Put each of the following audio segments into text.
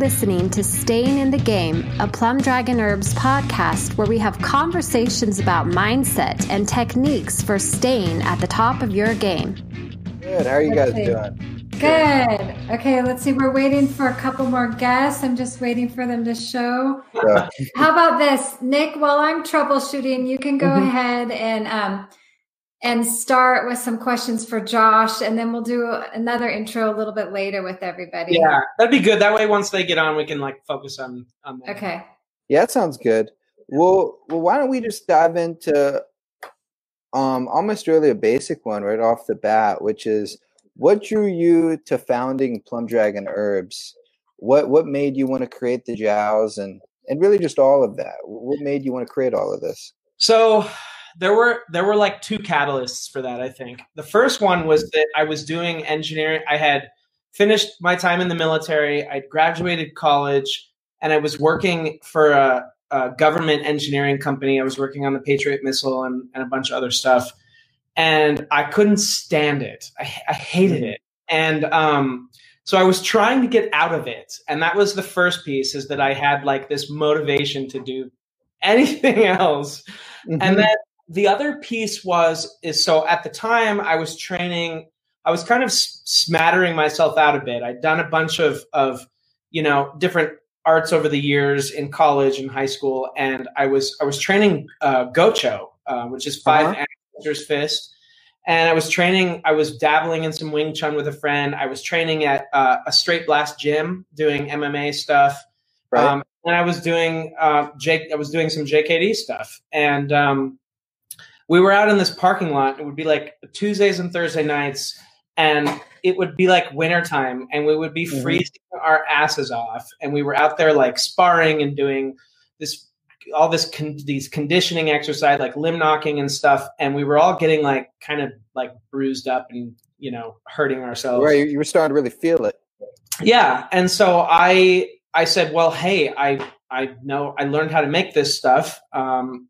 listening to Staying in the Game, a Plum Dragon Herbs podcast where we have conversations about mindset and techniques for staying at the top of your game. Good. How are you guys doing? Good. Okay, let's see. We're waiting for a couple more guests. I'm just waiting for them to show. Yeah. How about this, Nick? While I'm troubleshooting, you can go mm-hmm. ahead and um, and start with some questions for Josh, and then we'll do another intro a little bit later with everybody. Yeah, that'd be good. That way, once they get on, we can like focus on on that. Okay. Yeah, that sounds good. Well, well, why don't we just dive into um almost really a basic one right off the bat, which is what drew you to founding Plum Dragon Herbs? What what made you want to create the jows and and really just all of that? What made you want to create all of this? So there were there were like two catalysts for that. I think the first one was that I was doing engineering. I had finished my time in the military. I graduated college, and I was working for a, a government engineering company. I was working on the Patriot missile and, and a bunch of other stuff, and I couldn't stand it. I, I hated it, and um, so I was trying to get out of it. And that was the first piece: is that I had like this motivation to do anything else. Mm-hmm. And then the other piece was is so at the time I was training, I was kind of smattering myself out a bit. I'd done a bunch of of you know different arts over the years in college and high school, and I was I was training uh, Gocho, uh, which is 5 uh-huh. ancestors fist. And I was training. I was dabbling in some Wing Chun with a friend. I was training at uh, a straight blast gym, doing MMA stuff. Right. Um, and I was doing uh, Jake. I was doing some JKD stuff, and um, we were out in this parking lot. It would be like Tuesdays and Thursday nights, and it would be like wintertime, and we would be mm-hmm. freezing our asses off. And we were out there like sparring and doing this all this con- these conditioning exercise like limb knocking and stuff and we were all getting like kind of like bruised up and you know hurting ourselves right you were starting to really feel it yeah and so i i said well hey i i know i learned how to make this stuff um,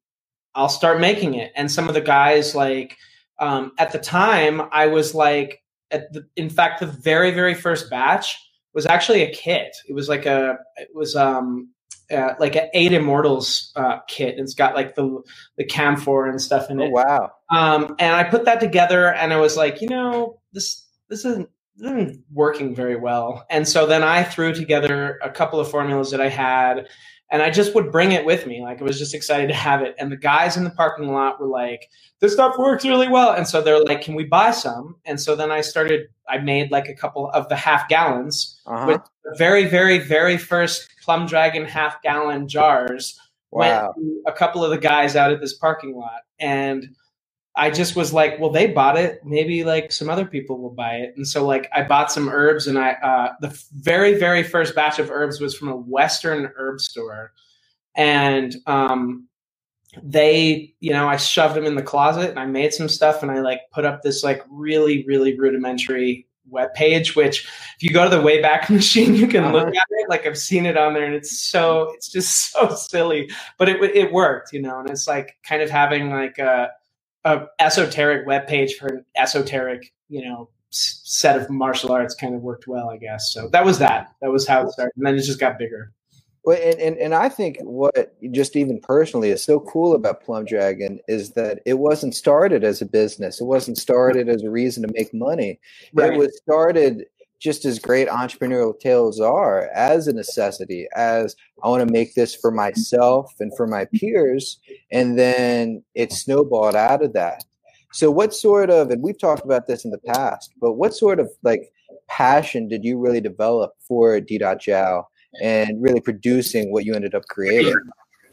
I'll start making it. And some of the guys, like um, at the time, I was like, at the, in fact, the very very first batch was actually a kit. It was like a it was um uh, like an eight immortals uh, kit. It's got like the the camphor and stuff in oh, it. Oh, wow! Um, and I put that together, and I was like, you know, this this isn't, this isn't working very well. And so then I threw together a couple of formulas that I had, and I just would bring it with me. Like I was just excited to have it. And the guys in the parking lot were like, "This stuff works really well." And so they're like, "Can we buy some?" And so then I started. I made like a couple of the half gallons uh-huh. with the very, very, very first Plum Dragon half gallon jars. Wow. Went a couple of the guys out at this parking lot, and I just was like, well, they bought it. Maybe like some other people will buy it. And so like I bought some herbs and I, uh, the very, very first batch of herbs was from a Western herb store. And, um, they, you know, I shoved them in the closet and I made some stuff and I like put up this like really, really rudimentary web page, which if you go to the Wayback Machine, you can uh-huh. look at it. Like I've seen it on there and it's so, it's just so silly, but it, it worked, you know, and it's like kind of having like a, a esoteric web page for an esoteric, you know, set of martial arts kind of worked well, I guess. So that was that. That was how it started, and then it just got bigger. Well, and, and, and I think what just even personally is so cool about Plum Dragon is that it wasn't started as a business. It wasn't started as a reason to make money. Right. It was started just as great entrepreneurial tales are as a necessity as i want to make this for myself and for my peers and then it snowballed out of that so what sort of and we've talked about this in the past but what sort of like passion did you really develop for d jow and really producing what you ended up creating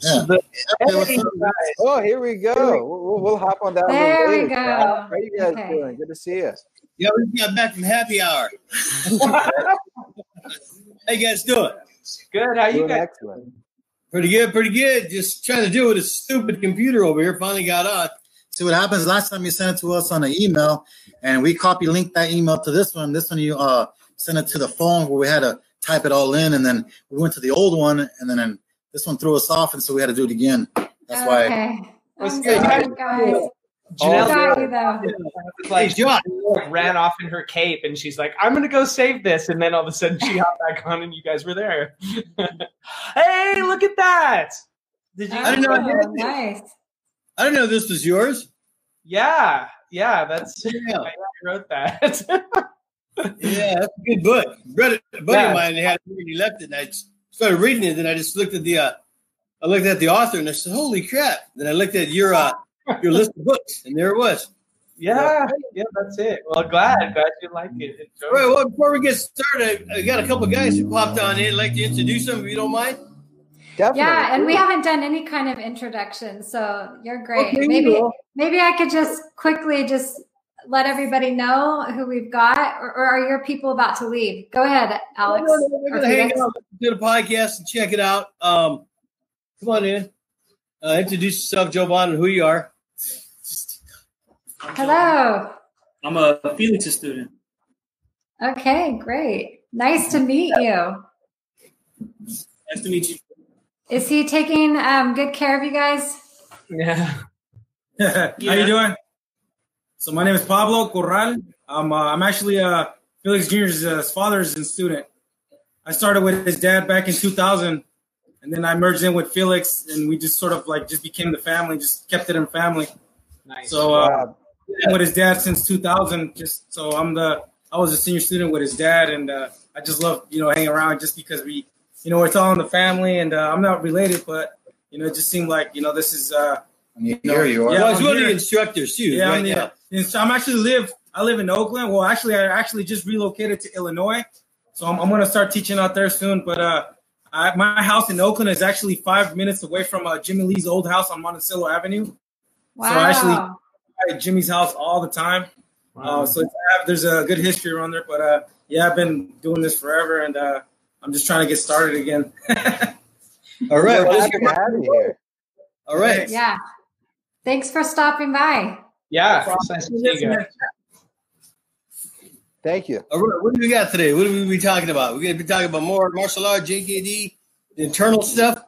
yeah. oh, here we go. We'll, we'll hop on that. There we go. How are you guys okay. doing? Good to see you. Yeah, we just got back from happy hour. How you guys doing? Good. How you doing guys? Excellent. Pretty good. Pretty good. Just trying to deal with a stupid computer over here. Finally got on. See what happens. Last time you sent it to us on an email, and we copy linked that email to this one. This one you uh sent it to the phone where we had to type it all in, and then we went to the old one, and then this one threw us off, and so we had to do it again. That's okay. why. What's good, guys? Janelle Got though. like, Hey, like, ran off in her cape, and she's like, "I'm gonna go save this," and then all of a sudden she hopped back on, and you guys were there. hey, look at that! Did you? I didn't know I Oh, this. nice. I didn't know this was yours. Yeah, yeah, that's Yeah, I wrote that. yeah that's a good book. Read it. A buddy Yeah. of mine had it when he left it, and I started reading it. And I just looked at the, uh, I looked at the author, and I said, "Holy crap!" Then I looked at your, uh, your list of books, and there it was. yeah, yeah, that's it. Well, glad, glad you like it. All right. Well, before we get started, I, I got a couple of guys who popped on in. I'd like to introduce them, if you don't mind. Definitely. Yeah, and we haven't done any kind of introduction, so you're great. Okay, maybe well. maybe I could just quickly just let everybody know who we've got, or, or are your people about to leave? Go ahead, Alex. No, no, no, we're gonna hang out, listen to the podcast, and check it out. Um, come on in. Uh, introduce yourself, Jovan, and who you are. Hello. I'm a Felix student. Okay, great. Nice to meet you. Nice to meet you. Is he taking um, good care of you guys? Yeah. How you doing? So my name is Pablo Corral. I'm uh, I'm actually uh, Felix Jr.'s uh, father's student. I started with his dad back in 2000, and then I merged in with Felix, and we just sort of like just became the family, just kept it in family. Nice. So uh, Wow. Been with his dad since 2000. Just so I'm the I was a senior student with his dad, and uh, I just love you know hanging around just because we you know it's all in the family, and uh, I'm not related, but you know it just seemed like you know this is uh, Here you are. Yeah, well, he's I'm one of the instructors too, Yeah, right I'm, now. and so I'm actually live. I live in Oakland. Well, actually, I actually just relocated to Illinois, so I'm, I'm going to start teaching out there soon. But uh, I, my house in Oakland is actually five minutes away from uh, Jimmy Lee's old house on Monticello Avenue. Wow. So actually- I at Jimmy's house all the time. Wow. Uh, so it's, have- there's a good history around there. But uh, yeah, I've been doing this forever, and uh, I'm just trying to get started again. all right, well, happy to have you here. All right. yeah. Thanks for stopping by. yeah, it's nice you. Thank you. All right. What do we got today? What are we be talking about? We're going to be talking about more martial art, JKD, internal stuff.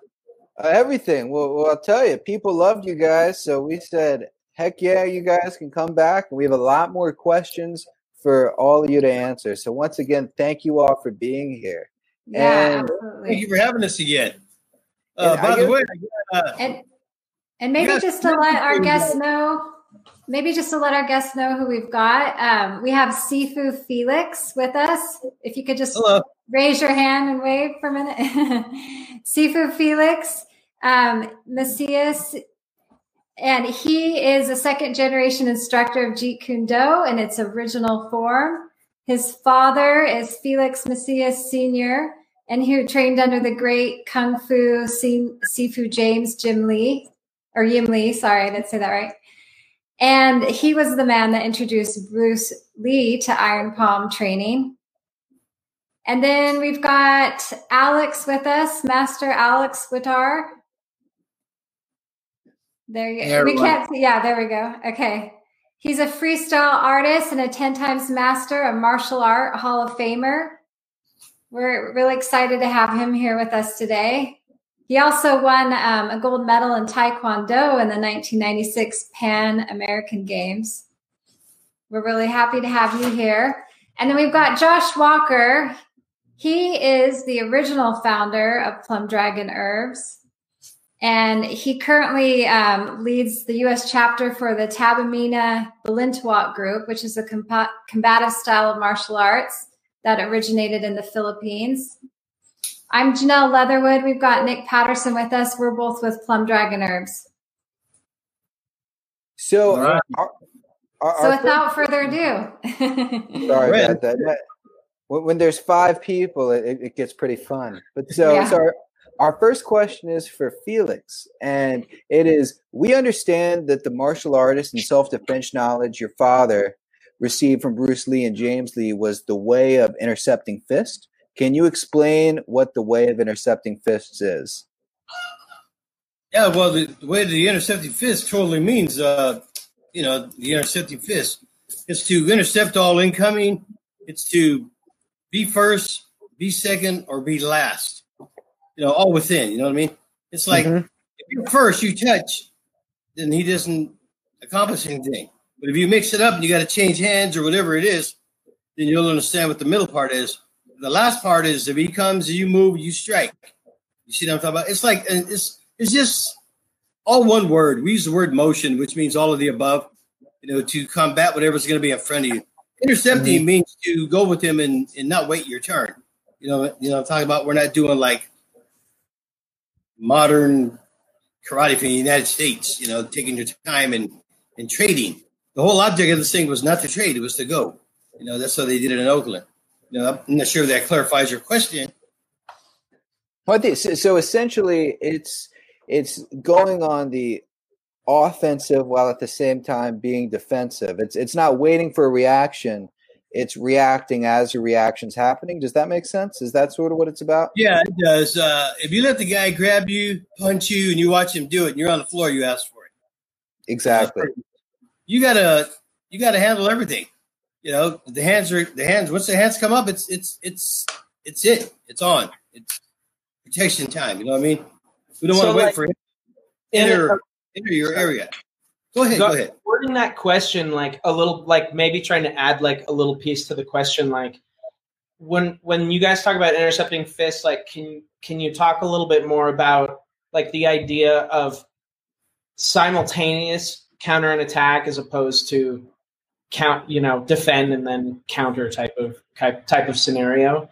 Uh, everything. Well, well, I'll tell you, people loved you guys, so we said, "Heck yeah, you guys can come back." And we have a lot more questions for all of you to answer. So once again, thank you all for being here. Yeah, And- Thank you for having us again. Uh, And I by the way, uh, And and maybe Yes, just to let our guests know, maybe just to let our guests know who we've got. Um, we have Sifu Felix with us. If you could just hello. raise your hand and wave for a minute. Sifu Felix, um, Macias, and he is a second generation instructor of Jeet Kune Do in its original form. His father is Felix Macias Sr., and he trained under the great Kung Fu Si- Sifu James Jim Lee, or Yim Lee, sorry, I didn't say that right. And he was the man that introduced Bruce Lee to Iron Palm training. And then we've got Alex with us, Master Alex Witar. There you Hey, We can't see. Yeah, there we go. Okay. He's a freestyle artist and a 10 times master of martial art Hall of Famer. We're really excited to have him here with us today. He also won um, a gold medal in Taekwondo in the 1996 Pan American Games. We're really happy to have you here. And then we've got Josh Walker. He is the original founder of Plum Dragon Herbs. And he currently um, leads the U.S. chapter for the Tabimina Balintawak group, which is a compa- combative style of martial arts that originated in the Philippines. I'm Janelle Leatherwood. We've got Nick Patterson with us. We're both with Plum Dragon Herbs. So, All right. our, our, So our without further ado, Sorry Right. about that. That- When, when there's five people, it, it gets pretty fun. But so, Yeah. so our, first question is for Felix, and it is: We understand that the martial artist and self-defense knowledge your father received from Bruce Lee and James Lee was the way of intercepting fist. Can you explain what the way of intercepting fists is? Yeah, well, the, the way the intercepting fist totally means, uh, you know, the intercepting fist. It's to intercept all incoming. It's to be first, be second, or be last. You know, all within. You know what I mean? It's like Mhm. if you're first, you touch, then he doesn't accomplish anything. But if you mix it up and you got to change hands or whatever it is, then you'll understand what the middle part is. The last part is if he comes, you move, you strike. You see what I'm talking about? It's like it's it's just all one word. We use the word motion, which means all of the above. You know, to combat whatever's going to be in front of you. Intercepting mm-hmm. means to go with him and, and not wait your turn. You know, you know, I'm talking about we're not doing like modern karate from the United States. You know, taking your time and and trading. The whole object of this thing was not to trade; it was to go. You know, that's how they did it in Oakland. You know, I'm not sure that clarifies your question. But this, so essentially, it's it's going on the offensive while at the same time being defensive. It's it's not waiting for a reaction. It's reacting as your reaction's happening. Does that make sense? Is that sort of what it's about? Yeah, it does. Uh, if you let the guy grab you, punch you, and you watch him do it, and you're on the floor, you ask for it. Exactly. You gotta you gotta handle everything. You know, the hands are the hands. Once the hands come up, it's it's it's it's it. It's on. It's protection time. You know what I mean? We don't so want to like, wait for him enter enter your area. Go ahead. Go, go ahead. Wording that question like a little, like maybe trying to add like a little piece to the question, like when when you guys talk about intercepting fists, like can can you talk a little bit more about like the idea of simultaneous counter and attack as opposed to count, you know, defend and then counter type of type type of scenario?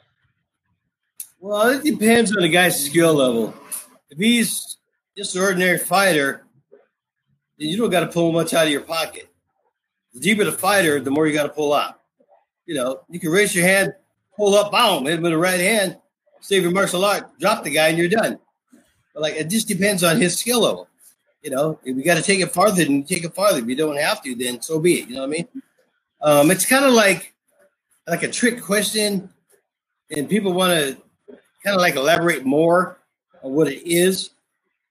Well, it depends on the guy's skill level. If he's just an ordinary fighter, you don't got to pull much out of your pocket. The deeper the fighter, the more you got to pull out. You know, you can raise your hand, pull up, boom, hit him with a right hand, save your martial art, drop the guy, and you're done. But like, it just depends on his skill level. You know, if you got to take it farther, then take it farther. If you don't have to, then so be it. You know what I mean? Um, it's kind of like like a trick question, and people want to kind of like elaborate more on what it is.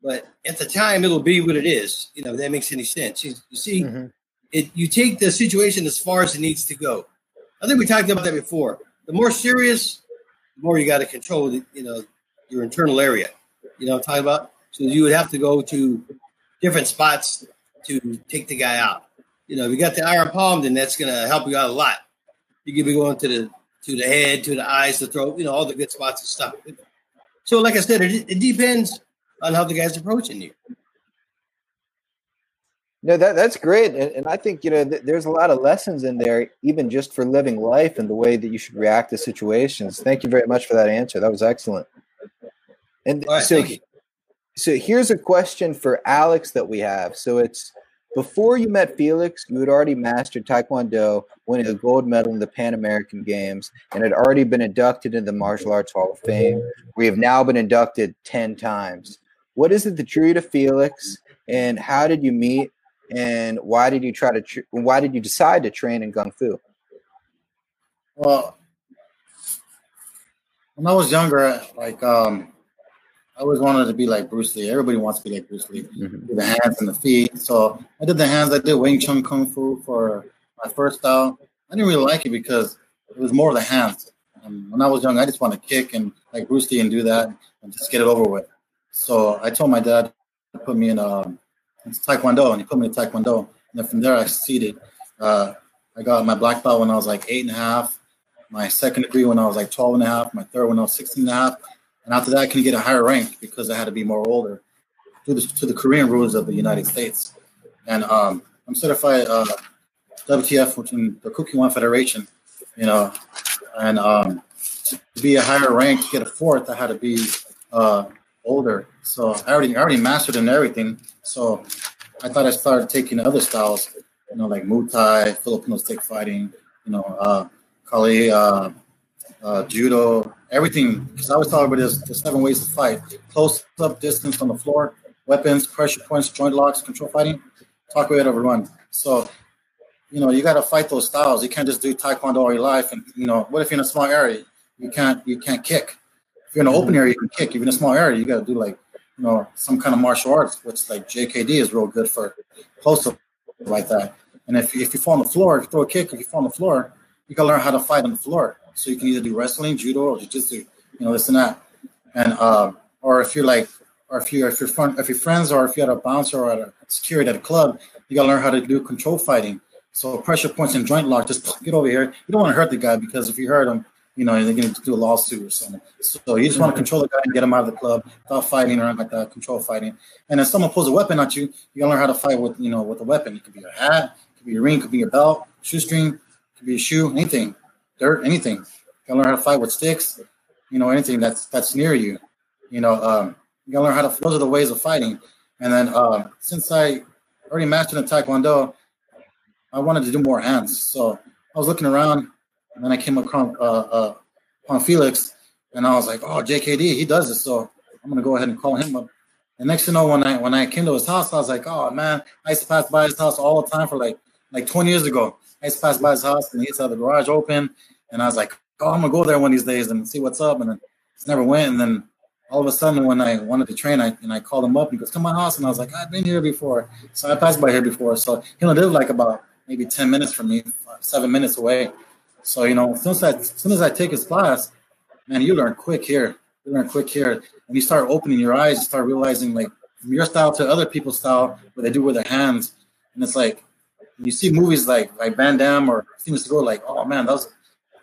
But at the time, it'll be what it is. You know, if that makes any sense. You, you see, mm-hmm. it you take the situation as far as it needs to go. I think we talked about that before. The more serious, the more you got to control. The, you know, your internal area. You know, what I'm talking about. So you would have to go to different spots to take the guy out you know, if you got the iron palm, then that's going to help you out a lot. You could be going to the to the head, to the eyes, the throat, you know, all the good spots and stuff. So, like I said, it, it depends on how the guy's approaching you. No, that that's great, and, and I think you know th- there's a lot of lessons in there, even just for living life and the way that you should react to situations. Thank you very much for that answer. That was excellent. And right, so, so here's a question for Alex that we have. So it's before you met Felix, you had already mastered Taekwondo, winning a gold medal in the Pan American Games, and had already been inducted into the Martial Arts Hall of Fame, We have now been inducted 10 times. What is it that drew you to Felix, and how did you meet, and why did you try to, tr- why did you decide to train in Kung Fu? Well, when I was younger, like um, I always wanted to be like Bruce Lee. Everybody wants to be like Bruce Lee. Mm-hmm. The hands and the feet. So I did the hands. I did Wing Chun Kung Fu for my first style. I didn't really like it because it was more of the hands. Um, when I was young, I just wanted to kick and like Bruce Lee and do that and just get it over with. So I told my dad to put me in um, Taekwondo, and he put me in Taekwondo. And then from there, I succeeded. Uh, I got my black belt when I was like eight and a half, my second degree when I was like 12 and a half, my third when I was 16 and a half, and after that, I couldn't get a higher rank because I had to be more older to the, to the Korean rules of the United States. And um, I'm certified uh, WTF, which is the Kukkiwon Federation, you know, and um, to be a higher rank, to get a fourth, I had to be uh, older. So I already, I already mastered in everything. So I thought I started taking other styles, you know, like Muay Thai, Filipino stick fighting, you know, uh, Kali, uh, uh, judo, everything. Because I always talk about this: the seven ways to fight: close up, distance on the floor, weapons, pressure points, joint locks, control fighting. Talk about everyone. So, you know, you got to fight those styles. You can't just do taekwondo all your life. And you know, what if you're in a small area? You can't. You can't kick. You're in an open area, you can kick. In a small area, you got to do like you know some kind of martial arts, which like JKD is real good for close like that. And if, if you fall on the floor, if you throw a kick, if you fall on the floor, you got to learn how to fight on the floor. So you can either do wrestling, judo, or jiu-jitsu, you know, this and that. And uh, or if you're like, or if you're if you're friend, if you're friends, or if you're a bouncer or a security at a club, you got to learn how to do control fighting. So pressure points and joint lock, just get over here. You don't want to hurt the guy because if you hurt him, you know, they're going to do a lawsuit or something. So you just want to control the guy and get him out of the club without fighting or like that, control fighting. And if someone pulls a weapon at you, you got to learn how to fight with, you know, with a weapon. It could be a hat, it could be a ring, it could be a belt, shoestring, it could be a shoe, anything, dirt, anything. You got to learn how to fight with sticks, you know, anything that's that's near you. You know, um, you got to learn how to. Those are the ways of fighting. And then uh, since I already mastered in Taekwondo, I wanted to do more hands. So I was looking around and then I came across uh, uh, Felix, and I was like, "Oh, JKD, he does this." So I'm gonna go ahead and call him up. And next to know, when I when I came to his house, I was like, "Oh man, I used to pass by his house all the time for like like 20 years ago. I used to pass by his house, and he used to have the garage open, and I was like, "Oh, I'm gonna go there one of these days and see what's up." And then just never went. And then all of a sudden, when I wanted to train, I and I called him up, and he goes, "Come to my house," and I was like, "I've been here before." So I passed by here before. So he only lived like about maybe 10 minutes from me, seven minutes away. So you know, as soon as I, soon as I take his class, man, you learn quick here. You learn quick here, and you start opening your eyes. You start realizing like from your style to other people's style, what they do with their hands, and it's like you see movies like like Van Damme or to go like, oh man, that was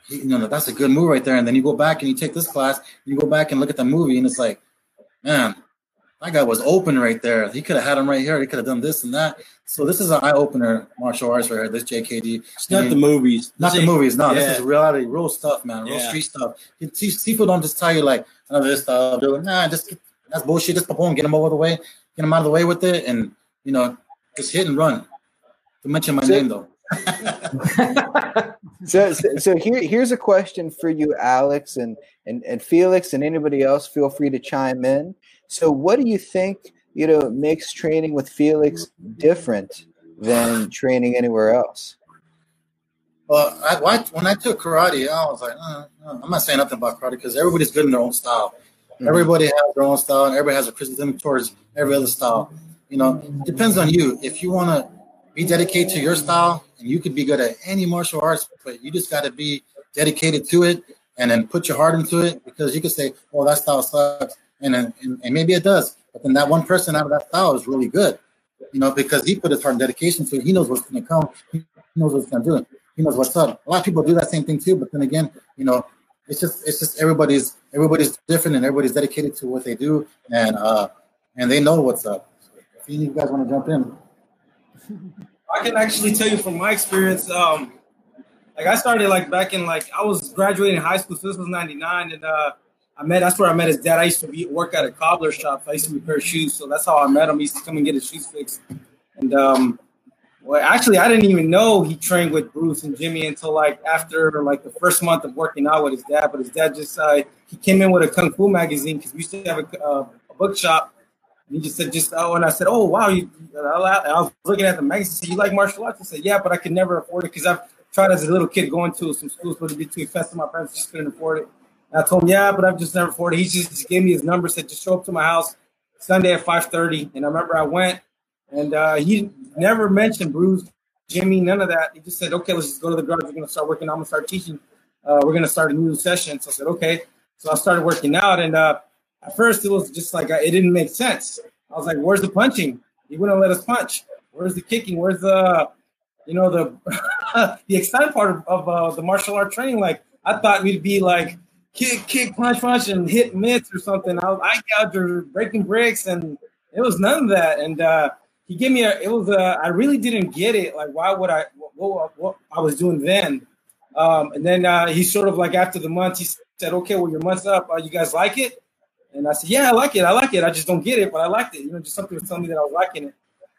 you know that's a good move right there. And then you go back and you take this class, you go back and look at the movie, and it's like, man, that guy was open right there. He could have had him right here. He could have done this and that. So this is an eye opener martial arts right here. This JKD. It's not I mean, the movies. Not the movies. No, yeah. this is reality, real stuff, man. Real yeah. street stuff. People don't just tell you like, know this stuff. They're like, nah, just get, that's bullshit. Just boom, get him over the way, get him out of the way with it, and you know, just hit and run. To mention my so, name though. so, so, so here, here's a question for you, Alex, and, and and Felix, and anybody else. Feel free to chime in. So, what do you think you know makes training with Felix different than training anywhere else? Well, I, when I took karate, I was like, uh, uh, I'm not saying nothing about karate because everybody's good in their own style. Mm-hmm. Everybody has their own style, and everybody has a criticism towards every other style. You know, it depends on you. If you want to be dedicated to your style, and you could be good at any martial arts, but you just got to be dedicated to it and then put your heart into it because you could say, "Oh, that style sucks," and, and, and maybe it does. But then that one person out of that style is really good, you know, because he put his heart and dedication to it. He knows what's going to come. He knows what's going to do. He knows what's up. A lot of people do that same thing too. But then again, you know, it's just it's just everybody's everybody's different and everybody's dedicated to what they do and uh and they know what's up. If you guys want to jump in, I can actually tell you from my experience. Um, like I started like back in like I was graduating high school, so this was '99, and uh, I met. That's where I met his dad. I used to be, work at a cobbler shop. I used to repair shoes, so that's how I met him. He used to come and get his shoes fixed. And um, well, actually, I didn't even know he trained with Bruce and Jimmy until like after like the first month of working out with his dad. But his dad just uh, he came in with a kung fu magazine because we used to have a, uh, a bookshop. And he just said, just oh, and I said, oh wow, you. I was looking at the magazine. Said, you like martial arts? I said, yeah, but I could never afford it because I've tried as a little kid going to some schools, but it'd be too expensive. My parents just couldn't afford it. I told him, yeah, but I've just never afforded. He just, gave me his number, said just show up to my house Sunday at 5:30. And I remember I went, and uh, he never mentioned Bruce, Jimmy, none of that. He just said, okay, let's just go to the garage. We're gonna start working. I'm gonna start teaching. Uh, we're gonna start a new session. So I said, okay. So I started working out, and uh, at first it was just like uh, it didn't make sense. I was like, where's the punching? He wouldn't let us punch. Where's the kicking? Where's the, you know, the the exciting part of, of uh, the martial art training? Like I thought we'd be like kick, kick, punch, punch, and hit mitts or something. I was eye gouger, breaking bricks, and it was none of that. And uh, he gave me a. It was a. I really didn't get it. Like, why would I? What, what, what I was doing then? Um, and then uh, he sort of like after the month, he said, "Okay, well, your month's up. Uh, you guys like it?" And I said, "Yeah, I like it. I like it. I just don't get it, but I liked it. You know, just something was telling me that I was liking it."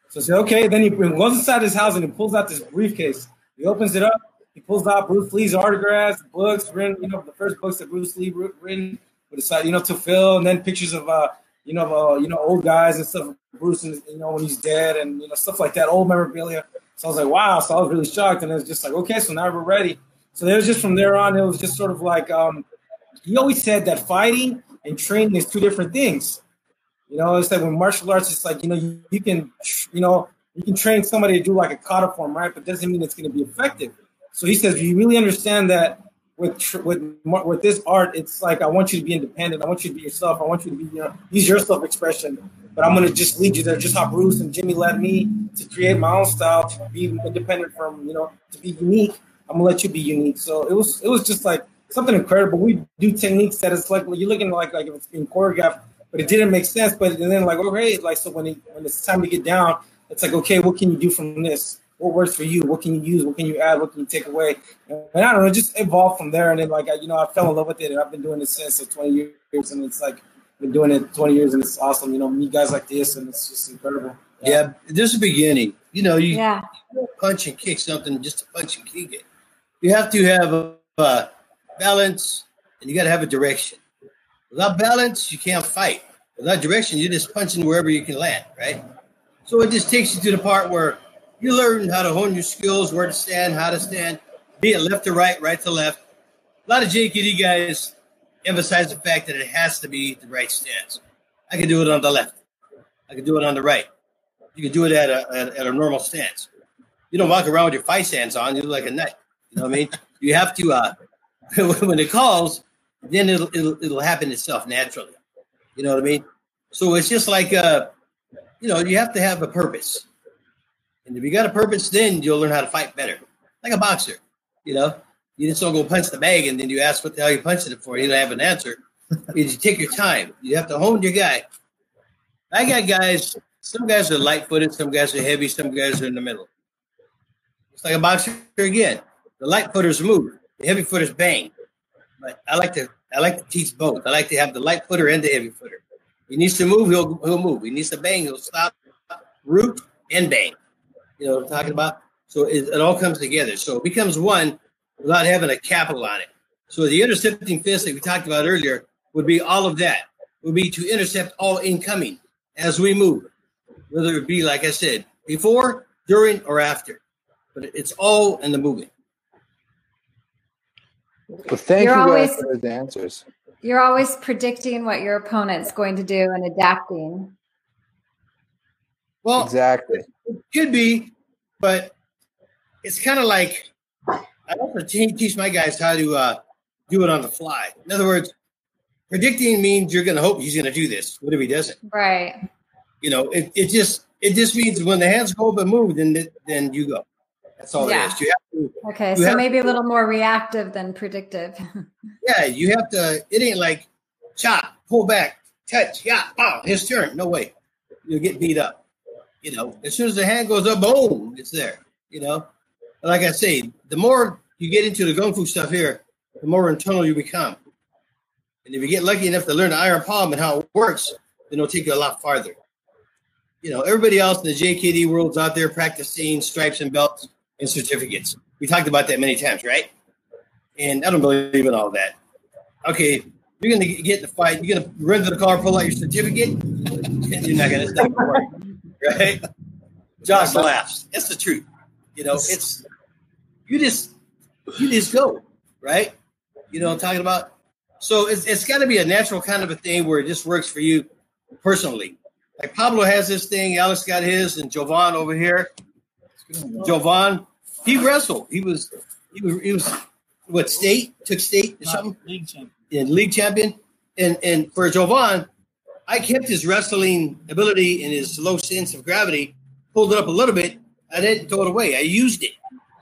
So I said, "Okay." Then he goes inside his house and he pulls out this briefcase. He opens it up he pulls out Bruce Lee's autographs, books written, you know, the first books that Bruce Lee written with his, you know, to fill, and then pictures of, uh, you know, uh, you know, old guys and stuff. Bruce, and, you know, when he's dead, and you know, stuff like that, old memorabilia. So I was like, wow. So I was really shocked, and it was just like, okay, so now we're ready. So it was just from there on, it was just sort of like, um, he always said that fighting and training is two different things. You know, it's like when martial arts, it's like you know, you, you can, you know, you can train somebody to do like a kata form, right? But doesn't mean it's going to be effective. So he says, you really understand that with with with this art, it's like I want you to be independent. I want you to be yourself. I want you to be you know, use your self expression. But I'm gonna just lead you there, just how Bruce and Jimmy led me to create my own style, to be independent from you know, to be unique. I'm gonna let you be unique. So it was it was just like something incredible. We do techniques that it's like you're looking like like if it's being choreographed, but it didn't make sense. But then like okay, like so when it, when it's time to get down, it's like okay, what can you do from this? What works for you? What can you use? What can you add? What can you take away? And I don't know, just evolved from there. And then like I, you know, I fell in love with it, and I've been doing this since so 20 years, and it's like been doing it 20 years, and it's awesome. You know, meet guys like this, and it's just incredible. Yeah, yeah this is the beginning. You know, you, yeah. punch and kick something just to punch and kick it. You have to have a, a balance, and you got to have a direction. Without balance, you can't fight. Without direction, you're just punching wherever you can land, right? So it just takes you to the part where you learn how to hone your skills, where to stand, how to stand, be it left to right, right to left. A lot of JKD guys emphasize the fact that it has to be the right stance. I can do it on the left. I can do it on the right. You can do it at a, at, at a normal stance. You don't walk around with your fight stance on. You look like a nut. You know what I mean? You have to, uh, when it calls, then it'll, it'll, it'll happen itself naturally. You know what I mean? So it's just like, uh, you know, you have to have a purpose. And if you got a purpose, then you'll learn how to fight better. Like a boxer, you know, you just don't go punch the bag and then you ask what the hell you punching it for. You don't have an answer. you take your time. You have to hone your guy. I got guys. Some guys are light footed. Some guys are heavy. Some guys are in the middle. It's like a boxer again. The light footers move. The heavy footers bang. But I like to I like to teach both. I like to have the light footer and the heavy footer. He needs to move, he'll he'll move. He needs to bang, he'll stop, root, and bang. You know what I'm talking about? So it, it all comes together. So it becomes one without having a capital on it. So the intercepting fist that we talked about earlier would be all of that. Would be to intercept all incoming as we move, whether it be like I said before, during, or after. But it's all in the movement. Well, thank you're you always, for those answers. You're always predicting what your opponent's going to do and adapting. Well, exactly. It could be, but it's kind of like I also teach my guys how to uh, do it on the fly. In other words, predicting means you're going to hope he's going to do this. What if he doesn't? Right. You know, it, it just it just means when the hands go up and move, then then you go. That's all yeah. it is. You have to. Okay, so maybe to, a little more reactive than predictive. yeah, you have to. It ain't like chop, pull back, touch, yeah, oh, his turn. No way, you'll get beat up. You know, as soon as the hand goes up, boom, it's there. You know, like I say, the more you get into the gung fu stuff here, the more internal you become. And if you get lucky enough to learn the iron palm and how it works, then it'll take you a lot farther. You know, everybody else in the JKD world's out there practicing stripes and belts and certificates. We talked about that many times, right? And I don't believe in all that. Okay, you're to get in the fight. You're to run to the car, pull out your certificate. you're not to work right? Josh laughs. It's the truth. You know, it's you just you just go, right? You know I'm talking about? So it's it's gotta be a natural kind of a thing where it just works for you personally. Like Pablo has this thing, Alex got his, and Jovan over here. Jovan, he wrestled. He was he was he was what state? Took state or something? League champion. Yeah, league champion. And and for Jovan, I kept his wrestling ability and his low sense of gravity, pulled it up a little bit. I didn't throw it away. I used it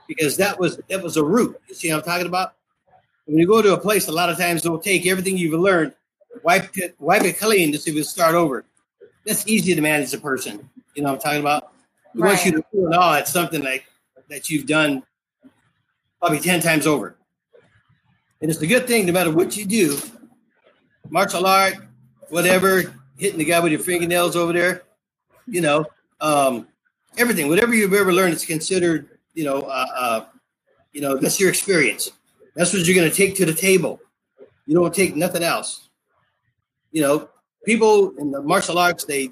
because that was that was a root. You see what I'm talking about? When you go to a place, a lot of times they'll take everything you've learned, wipe it, wipe it clean to see if it start over. That's easy to manage a person. You know what I'm talking about? We right. want you to it all at something like that you've done probably 10 times over. And it's a good thing no matter what you do, martial art, whatever, hitting the guy with your fingernails over there, you know, um, everything, whatever you've ever learned is considered, you know, uh, uh, you know, that's your experience. That's what you're going to take to the table. You don't take nothing else. You know, people in the martial arts, they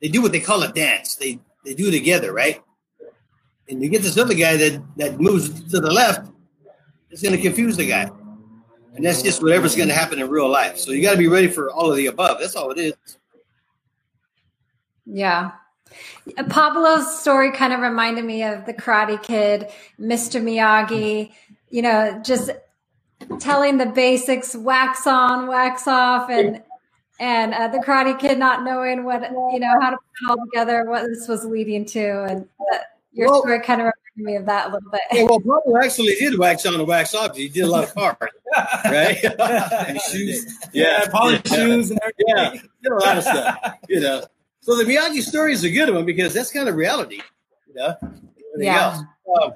they do what they call a dance. They they do together, right? And you get this other guy that that moves to the left, it's going to confuse the guy. And that's just whatever's going to happen in real life. So you got to be ready for all of the above. That's all it is. Yeah. Pablo's story kind of reminded me of the Karate Kid, Mr. Miyagi. You know, just telling the basics, wax on, wax off, and and uh, the Karate Kid not knowing what you know how to put it all together, what this was leading to, and uh, your well, story kind of me of that a little bit. Yeah, well, Pablo actually did wax on and wax off. He did a lot of cars, right? shoes, yeah, polished yeah. shoes, and everything. Yeah, did a lot of stuff. You know, so the Miyagi story is a good one because that's kind of reality. You know, yeah. Um,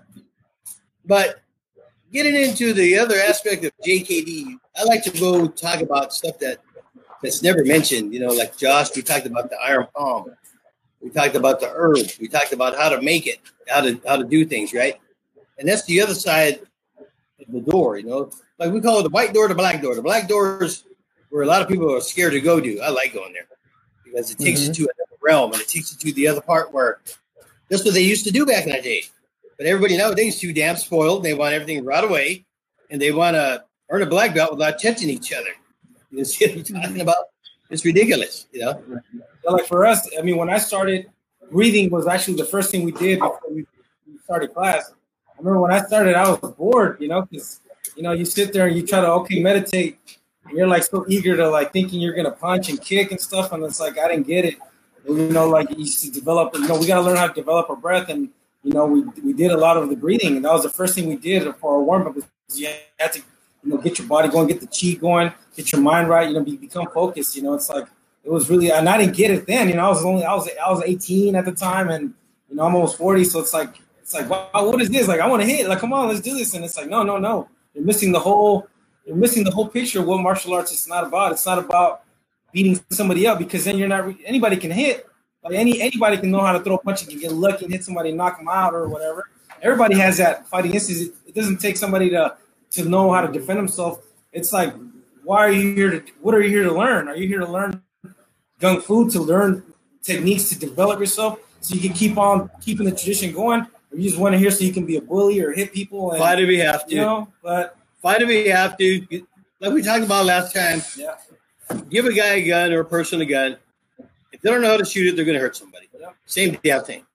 but getting into the other aspect of JKD, I like to go talk about stuff that that's never mentioned. You know, like Josh, we talked about the iron palm. We talked about the herbs. We talked about how to make it, how to how to do things, right? And that's the other side of the door, you know. Like we call it the white door, the black door. The black door is where a lot of people are scared to go to. I like going there because it takes mm-hmm. you to another realm and it takes you to the other part where that's what they used to do back in the day. But everybody nowadays is too damn spoiled. They want everything right away, and they want to earn a black belt without touching each other. You see what I'm talking about? It's ridiculous, you know. like for us, I mean, when I started, breathing was actually the first thing we did before we started class. I remember when I started, I was bored, you know, because you know you sit there and you try to okay meditate, and you're like so eager to like thinking you're gonna punch and kick and stuff, and it's like I didn't get it. You know, like you to develop. You know, we got to learn how to develop our breath and you know, we, we did a lot of the breathing, and that was the first thing we did for our warm up. You had to, you know, get your body going, get the chi going, get your mind right. You know, be, become focused. You know, it's like it was really, and I didn't get it then. You know, I was only, I was, I was 18 at the time, and you know, I'm almost 40, so it's like, it's like, wow, what is this? Like, I want to hit. Like, come on, let's do this. And it's like, no, no, no. You're missing the whole, you're missing the whole picture of what martial arts is not about. It's not about beating somebody up because then you're not anybody can hit like any anybody can know how to throw a punch and get lucky and hit somebody knock them out or whatever. Everybody has that fighting instinct. It doesn't take somebody to to know how to defend himself. It's like, why are you here to? What are you here to learn? Are you here to learn gung fu to learn techniques to develop yourself so you can keep on keeping the tradition going? Or you just want to hear so you can be a bully or hit people? And, fight if we have to. You know, but fight if we have to. Like we talked about last time. Yeah. Give a guy a gun or a person a gun If they don't know how to shoot it, they're going to hurt somebody. Same damn thing,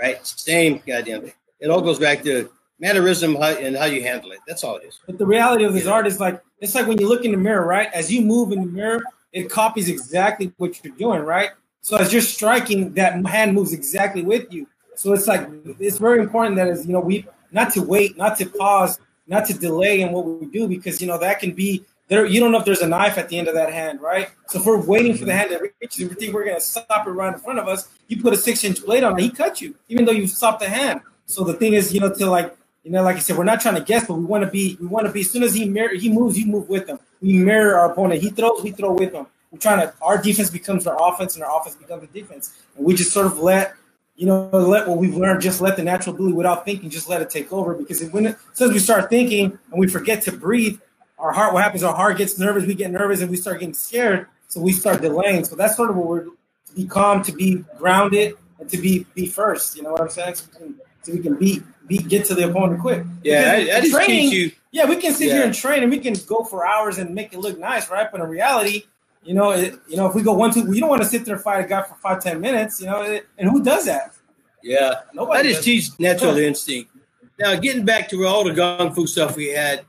right? Same goddamn thing. It all goes back to mannerism and how you handle it. That's all it is. But the reality of this art is like it's like when you look in the mirror, right? As you move in the mirror, it copies exactly what you're doing, right? So as you're striking, that hand moves exactly with you. So it's like it's very important that as you know, we not to wait, not to pause, not to delay in what we do because you know that can be there you don't know if there's a knife at the end of that hand, right? So if we're waiting for the hand to reach, we think we're gonna stop it right in front of us. You put a six inch blade on it, he cut you, even though you stopped the hand. So the thing is, you know, to like, you know, like I said, we're not trying to guess, but we want to be, we want to be. As soon as he mirror, he moves, you move with him. We mirror our opponent. He throws, we throw with him. We're trying to. Our defense becomes our offense, and our offense becomes the defense. And we just sort of let, you know, let what we've learned, just let the natural ability without thinking, just let it take over. Because when it, as soon as we start thinking and we forget to breathe, our heart, what happens, our heart gets nervous, we get nervous, and we start getting scared. So we start delaying. So that's sort of what we're to be calm, to be grounded, and to be be first. You know what I'm saying? So we can, so we can be, be get to the opponent quick. Yeah, I, I training, you. Yeah, we can sit yeah. here and train, and we can go for hours and make it look nice, right? But in reality, you know, it, you know, if we go one two, you don't want to sit there and fight a guy for five ten minutes, you know. It, and who does that? Yeah, nobody. I just teach natural instinct. Now, getting back to all the gung fu stuff we had,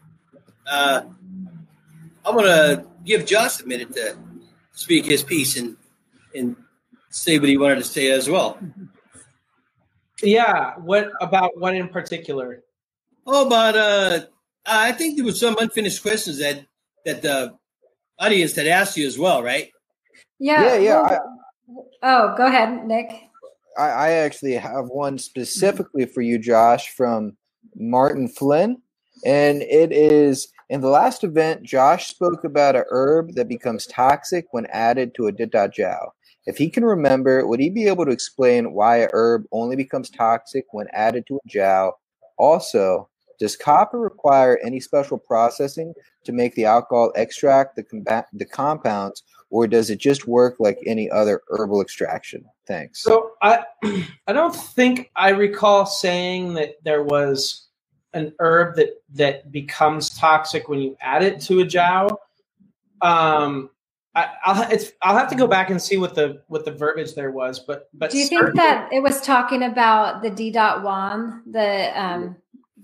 uh, I'm to give Josh a minute to speak his piece and and say what he wanted to say as well. Yeah, what about what in particular? Oh, about uh, I think there was some unfinished questions that that the audience had asked you as well, right? Yeah, yeah, yeah. I, oh, go ahead, Nick. I, I actually have one specifically for you, Josh, from Martin Flynn, and it is in the last event, Josh spoke about a herb that becomes toxic when added to a dita jiao. If he can remember, would he be able to explain why a herb only becomes toxic when added to a jiao? Also, does copper require any special processing to make the alcohol extract the, comba- the compounds, or does it just work like any other herbal extraction? Thanks. So I, I don't think I recall saying that there was an herb that that becomes toxic when you add it to a jiao. Um, I, will it's I'll have to go back and see what the what the verbiage there was, but but do you think that it was talking about the D dot one the um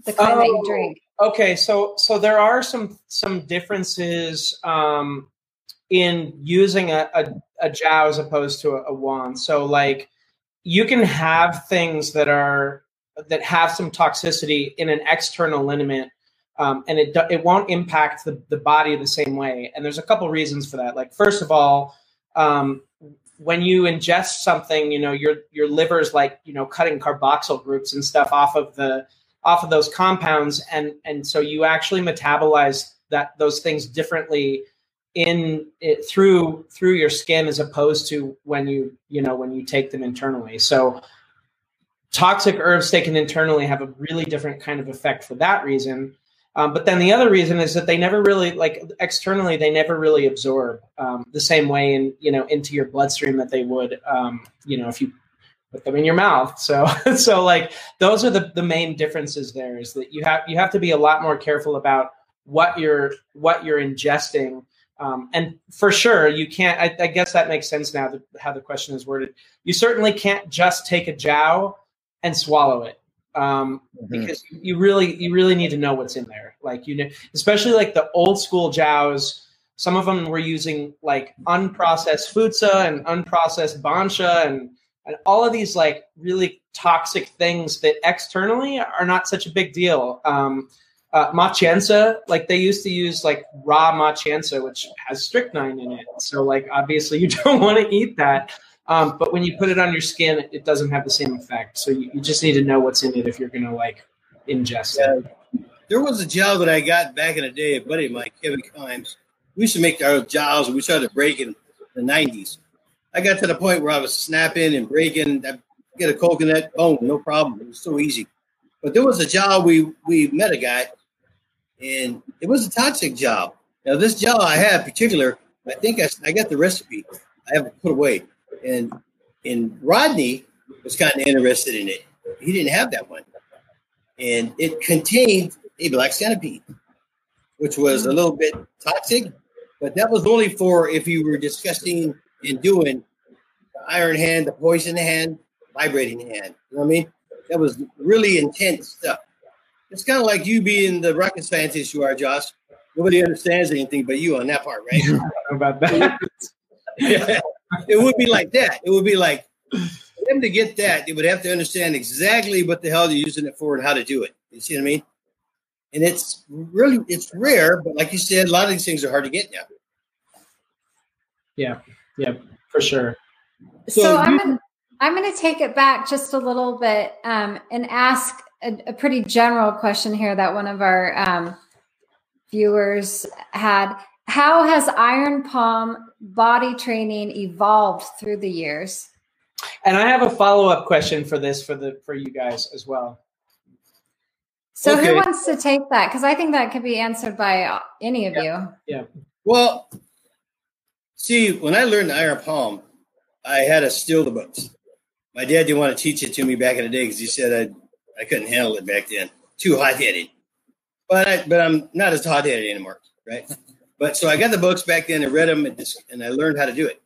the kind oh, that you drink. Okay, so so there are some some differences um, in using a, a, a jiao as opposed to a, a wand. So like you can have things that are that have some toxicity in an external liniment um, and it it won't impact the, the body the same way. And there's a couple reasons for that. Like first of all, um, when you ingest something, you know your your liver's like you know cutting carboxyl groups and stuff off of the off of those compounds, and and so you actually metabolize that those things differently in it through through your skin as opposed to when you you know when you take them internally. So toxic herbs taken internally have a really different kind of effect for that reason. Um, but then the other reason is that they never really like externally they never really absorb um, the same way in you know into your bloodstream that they would um, you know if you put them in your mouth. So so like those are the the main differences there is that you have you have to be a lot more careful about what you're what you're ingesting. Um, and for sure, you can't. I, I guess that makes sense now. The, how the question is worded. You certainly can't just take a jiao and swallow it um, mm-hmm. because you really you really need to know what's in there. Like you know, especially like the old school jiaos. Some of them were using like unprocessed fu zi and unprocessed ban xia and and all of these like really toxic things that externally are not such a big deal. Um, uh, like they used to use like raw ma qian zi, which has strychnine in it. So like obviously you don't want to eat that. Um, but when you put it on your skin, it doesn't have the same effect. So you, you just need to know what's in it if you're going to like ingest yeah. it. There was a gel that I got back in the day, a buddy of mine, Kevin Kimes. We used to make our gels we started breaking in the 90s. I got to the point where I was snapping and breaking. I get a coconut, boom, no problem. It was so easy. But there was a job we we met a guy, and it was a toxic job. Now this job I had particular, I think I, I got the recipe. I haven't put away and and Rodney was kind of interested in it. He didn't have that one, and it contained a black centipede, which was a little bit toxic, but that was only for if you were discussing and doing the iron hand, the poison hand, vibrating hand. You know what I mean? That was really intense stuff. It's kind of like you being the rocket scientist you are, Josh. Nobody understands anything but you on that part, right? about that. yeah it would be like that. It would be like for them to get that, they would have to understand exactly what the hell they're using it for and how to do it. You see what I mean? And it's really it's rare, but like you said, a lot of these things are hard to get now. Yeah, yeah, for sure. So, so I'm gonna I'm gonna take it back just a little bit um, and ask a, a, pretty general question here that one of our um, viewers had how has iron palm body training evolved through the years? And i have a follow-up question for this for the for you guys as well. So okay. who wants to take that? Because i think that could be answered by any of yeah. you. Yeah. Well see when i learned iron palm i had to steal the books my dad didn't want to teach it to me back in the day because he said I, I couldn't handle it back then. Too hot-headed. But I, but i'm not as hot-headed anymore right but so I got the books back then and read them and, just, and I learned how to do it.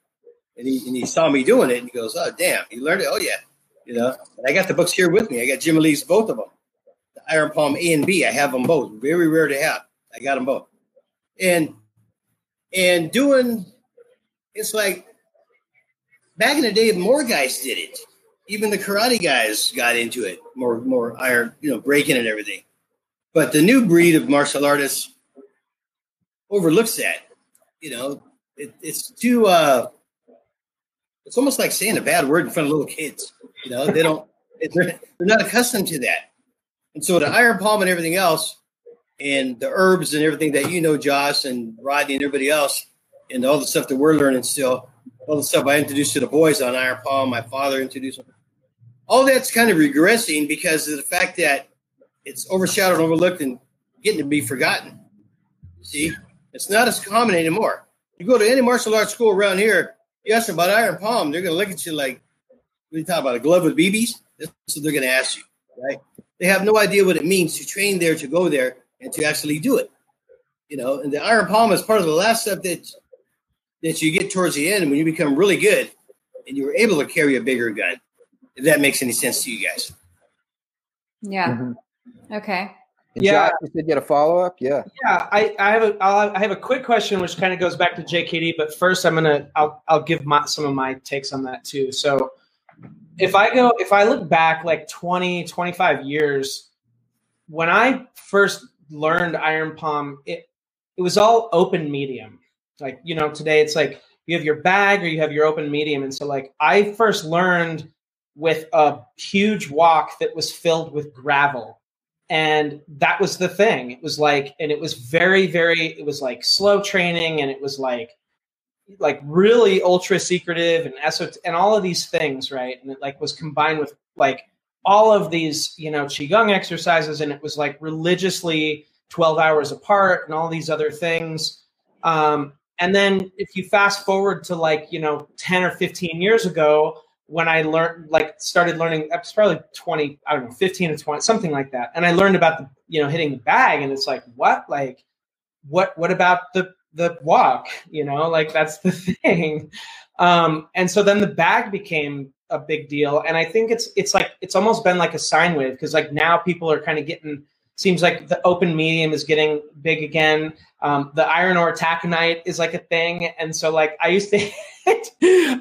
And he, and he saw me doing it and he goes, Oh, damn, you learned it? Oh, yeah. You know, and I got the books here with me. I got Jim Lee's both of them, the Iron Palm A and B. I have them both. Very rare to have. I got them both. And, and doing, it's like back in the day, more guys did it. Even the karate guys got into it more, more iron, you know, breaking and everything. But the new breed of martial artists, overlooks that. You know, it, it's too. Uh, it's almost like saying a bad word in front of little kids. You know, they don't. they're, not accustomed to that, and so the iron palm and everything else, and the herbs and everything that you know, Josh and Rodney and everybody else, and all the stuff that we're learning still, all the stuff I introduced to the boys on iron palm, my father introduced them. All that's kind of regressing because of the fact that it's overshadowed, overlooked, and getting to be forgotten. See, it's not as common anymore. You go to any martial arts school around here, you ask them about iron palm, they're going to look at you like, what are you talking about, a glove with BBs? That's what they're going to ask you, right? They have no idea what it means to train there, to go there, and to actually do it. You know, and the iron palm is part of the last step that that you get towards the end when you become really good and you're able to carry a bigger gun. If that makes any sense to you guys. Yeah. Mm-hmm. Okay. And yeah, Josh, you said you had a follow up. Yeah, yeah. I, I have a I'll, I have a quick question, which kind of goes back to JKD. But first, I'm gonna I'll I'll give my, some of my takes on that too. So, if I go if I look back like 20 25 years, when I first learned iron palm, it it was all open medium. Like you know, today it's like you have your bag or you have your open medium, and so like I first learned with a huge wok that was filled with gravel and that was the thing. It was like and it was very very it was like slow training and it was like like really ultra secretive and esot- and all of these things right? And it like was combined with like all of these you know qigong exercises and it was like religiously 12 hours apart and all these other things. Um, and then if you fast forward to like you know 10 or 15 years ago when I learned, like, started learning, I was probably 20, I don't know, 15 or 20, something like that. And I learned about the, you know, hitting the bag. And it's like, what? Like, what, what about the, the walk? You know, like, that's the thing. Um, and so then the bag became a big deal. And I think it's, it's like, it's almost been like a sine wave because, like, now people are kind of getting, seems like the open medium is getting big again. Um, the iron ore taconite is like a thing, and so like I used to hit,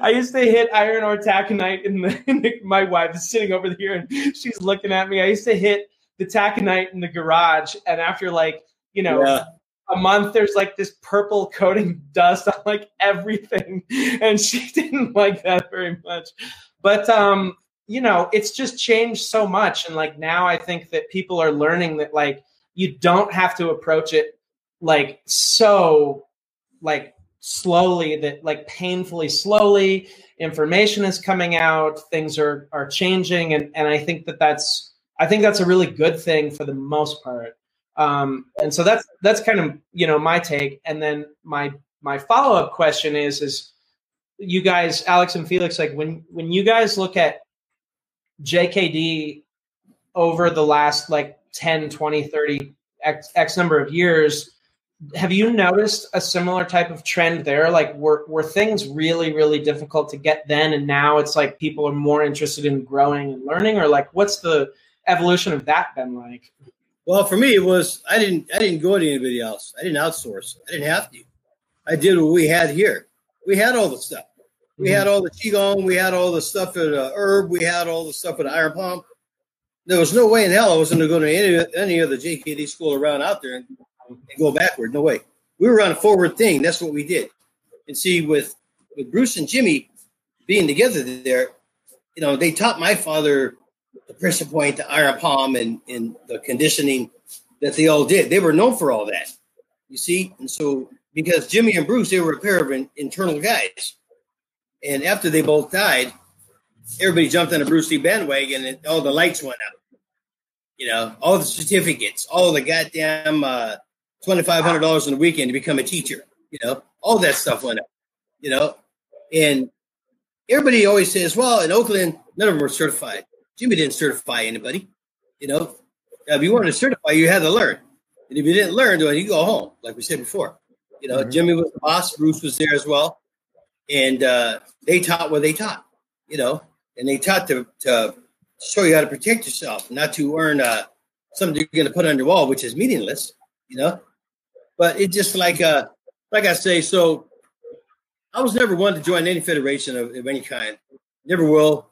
I used to hit iron ore taconite in the, in the, My wife is sitting over here and she's looking at me. I used to hit the taconite in the garage, and after like you know. Yeah. A month, there's like this purple coating dust on like everything, and she didn't like that very much. But um, you know, it's just changed so much. And like now I think that people are learning that like you don't have to approach it like so like slowly that like painfully slowly. Information is coming out things are are changing and and i think that that's i think that's a really good thing for the most part. Um and so that's that's kind of you know my take. And then my my follow-up question is is you guys alex and felix like when when you guys look at JKD over the last like 10, 20, 30, X, X number of years, have you noticed a similar type of trend there? Like, were, were things really, really difficult to get then, and now it's like people are more interested in growing and learning, or like, what's the evolution of that been like? Well, for me, it was I didn't I didn't go to anybody else. I didn't outsource. I didn't have to. I did what we had here. We had all the stuff. We had all the qigong, we had all the stuff at uh, herb, we had all the stuff at iron palm. There was no way in hell I was going to go to any any other JKD school around out there and, and go backward. No way. We were on a forward thing. That's what we did. And see, with with Bruce and Jimmy being together there, you know, they taught my father the pressure point, the iron palm, and and the conditioning that they all did. They were known for all that. You see, and so because Jimmy and Bruce, they were a pair of in, internal guys and after they both died, everybody jumped on a Bruce Lee bandwagon and all the lights went up. You know, all the certificates, all the goddamn uh, $2,500 in the weekend to become a teacher. You know, all that stuff went up. You know, and everybody always says, well, in Oakland, none of them were certified. Jimmy didn't certify anybody. You know, if you wanted to certify, you had to learn. And if you didn't learn, well, you go home, like we said before. You know, mm-hmm. Jimmy was the boss. Bruce was there as well and uh, they taught what they taught, you know, and they taught to, to show you how to protect yourself, not to earn uh, something you're going to put on your wall, which is meaningless, you know. But it's just like, uh, like I say, so I was never one to join any federation of, of any kind. Never will.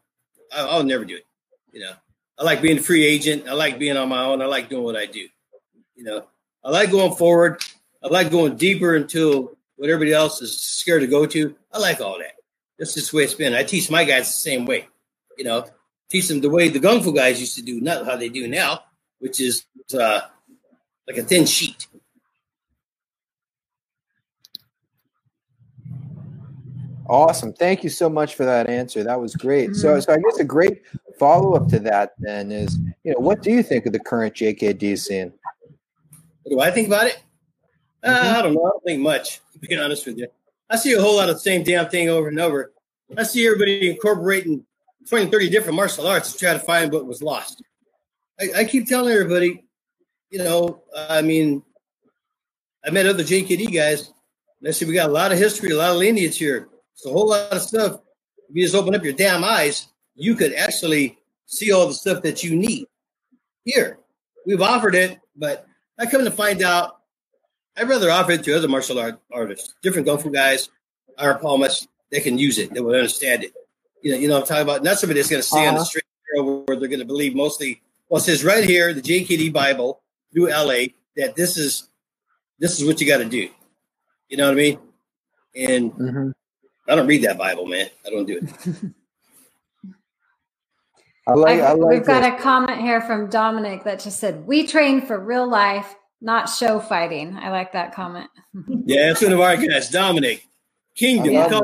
I, I'll never do it. You know, I like being a free agent. I like being on my own. I like doing what I do. You know, I like going forward. I like going deeper into what everybody else is scared to go to. I like all that. That's just the way it's been. I teach my guys the same way. You know, teach them the way the Gung Fu guys used to do, not how they do now, which is uh, like a thin sheet. Awesome. Thank you so much for that answer. That was great. So, so I guess a great follow up to that then is, you know, what do you think of the current JKD scene? What do I think about it? Uh, mm-hmm. I don't know. I don't think much, to be honest with you. I see a whole lot of the same damn thing over and over. I see everybody incorporating 20, 30 different martial arts to try to find what was lost. I, I keep telling everybody, you know, I mean, I met other JKD guys. I see we got a lot of history, a lot of lineage here. It's a whole lot of stuff. If you just open up your damn eyes, you could actually see all the stuff that you need. Here, we've offered it But I come to find out, I'd rather offer it to other martial art artists, different kung fu guys, our Palmas, they can use it, they will understand it. You know, you know what I'm talking about? Not somebody that's going to stay uh-huh. on the uh-huh. street where they're going to believe mostly. Well, it says right here, the JKD Bible through LA, that this is this is what you got to do. You know what I mean? And mm-hmm. I don't read that Bible, man. I don't do it. I like, I, I like we've got a comment here from Dominic that just said, "We train for real life, not show fighting." I like that comment. yeah, that's one of our guys, Dominic Kingdom.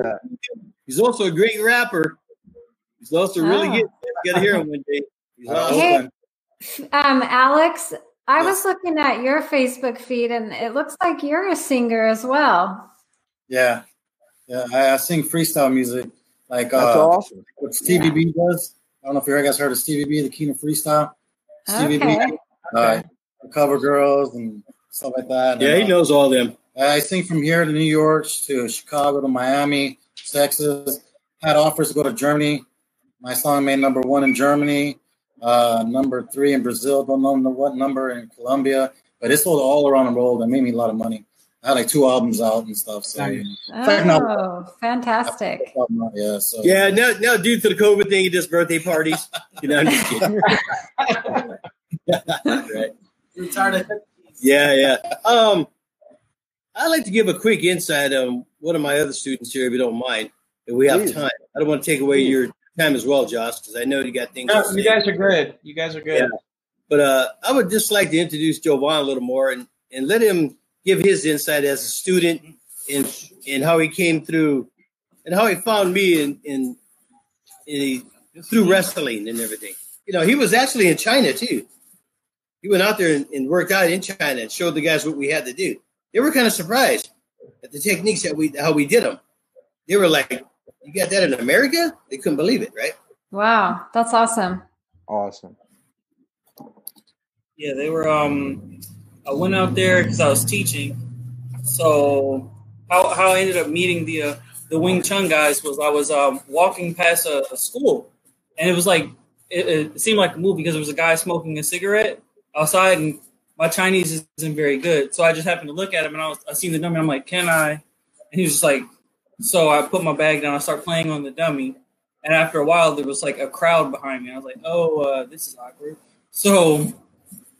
He's also a great rapper. He's also really oh. good. You got to hear him one day. He's awesome. Hey, um, Alex, I was looking at your Facebook feed, and it looks like you're a singer as well. Yeah, yeah, I, I sing freestyle music. Like that's uh, awesome. What Stevie yeah. B does. I don't know if you guys heard of Stevie B, the King of Freestyle. Stevie okay. B, uh, cover girls and stuff like that. Yeah, and, he knows all them. I sing from here to New York to Chicago to Miami, Texas. Had offers to go to Germany. My song made number one in Germany, uh, number three in Brazil. Don't know what number in Colombia, but it sold all around the world. That made me a lot of money. I had like two albums out and stuff. So, oh, fantastic! Yeah, so yeah. Now, now, due to the COVID thing, he does birthday parties. you know, I'm just kidding. right. Retarded. Yeah, yeah. Um, I'd like to give a quick insight on one of my other students here, if you don't mind, if we have Please. time. I don't want to take away Please. your time as well, Josh, because I know you got things. No, you guys are good. You guys are good. Yeah. But uh, I would just like to introduce Jovan a little more and, and let him give his insight as a student in in how he came through and how he found me in in, in through wrestling and everything. You know, he was actually in China too. He went out there and, and worked out in China and showed the guys what we had to do. They were kind of surprised at the techniques that we how we did them. They were like, "You got that in America?" They couldn't believe it, right? Wow, that's awesome. Awesome. Yeah, they were. Um, I went out there because I was teaching. So how, how I ended up meeting the uh, the Wing Chun guys was I was um, walking past a, a, school, and it was like it, it, seemed like a movie because there was a guy smoking a cigarette outside, and my Chinese isn't very good, so I just happened to look at him, and I was I seen the dummy. I'm like, can I? And he was just like, so I put my bag down. I start playing on the dummy, and after a while, there was like a crowd behind me. I was like, oh, uh, this is awkward. So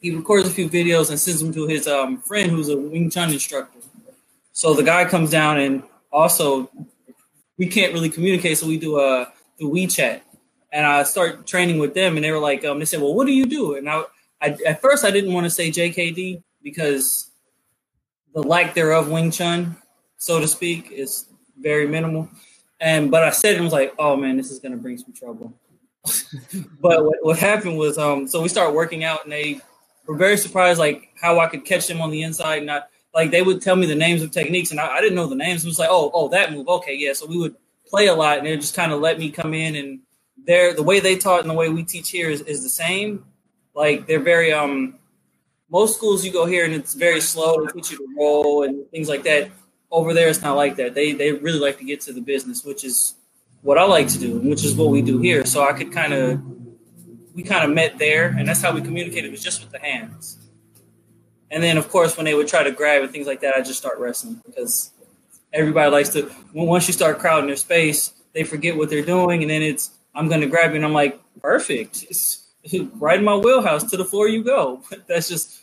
he records a few videos and sends them to his um, friend who's a Wing Chun instructor. So the guy comes down and also we can't really communicate, so we do a uh, WeChat. And I start training with them, and they were like, um, they said, "Well, what do you do?" And I, I at first I didn't want to say JKD because the lack thereof Wing Chun, so to speak, is very minimal. And but I said it was like, "Oh man, this is gonna bring some trouble." but what, what happened was, um, so we started working out, and they were very surprised like how I could catch them on the inside. and Not like they would tell me the names of techniques, and I, I didn't know the names. It was like, oh, oh, that move, okay, yeah. So we would play a lot, and they just kind of let me come in, and they're the way they taught and the way we teach here is, is the same. Like they're very um. Most schools you go here and it's very slow to teach you to roll and things like that. Over there, it's not like that. They they really like to get to the business, which is what I like to do, which is what we do here. So I could kind of we kind of met there, and that's how we communicated. was just with the hands. And then, of course, when they would try to grab and things like that, I just start wrestling because everybody likes to. Once you start crowding their space, they forget what they're doing, and then it's I'm going to grab you, and I'm like, perfect, it's right in my wheelhouse. To the floor you go. that's just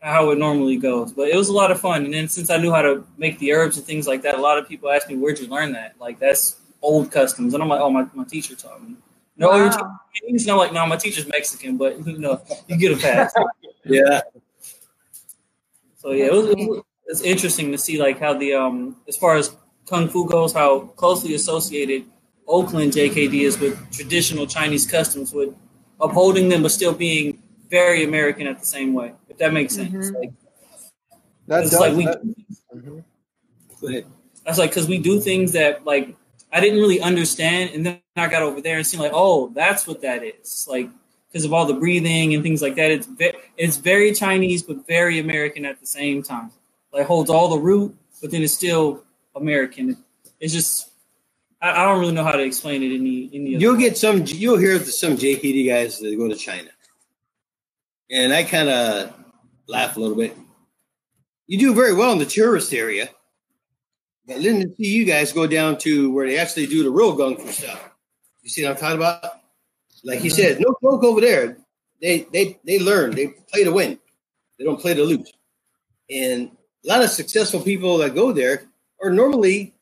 how it normally goes. But it was a lot of fun. And then since I knew how to make the herbs and things like that, a lot of people ask me, "Where'd you learn that?" Like that's old customs, and I'm like, "Oh, my, my teacher taught me." No, wow. Chinese. No, like no, my teacher's Mexican, but you know, you get a pass. yeah. So yeah, it was, it was, it's interesting to see like how the um as far as kung fu goes, how closely associated Oakland JKD is with traditional Chinese customs, with upholding them but still being very American at the same way. If that makes sense. Mm-hmm. Like that's like we. That, mm-hmm. Go ahead. That's like because we do things that like I didn't really understand, and then I got over there and seen like, oh, that's what that is. Like because of all the breathing and things like that, it's ve- it's very Chinese but very American at the same time. Like holds all the root, but then it's still American. It's just I, I don't really know how to explain it any any. You'll get some. You'll hear some JKD guys that go to China, and I kind of laugh a little bit. You do very well in the tourist area. But then to see you guys go down to where they actually do the real gung fu stuff. You see what I'm talking about? Like he uh-huh. said, no joke over there. They they they learn. They play to win. They don't play to lose. And a lot of successful people that go there are normally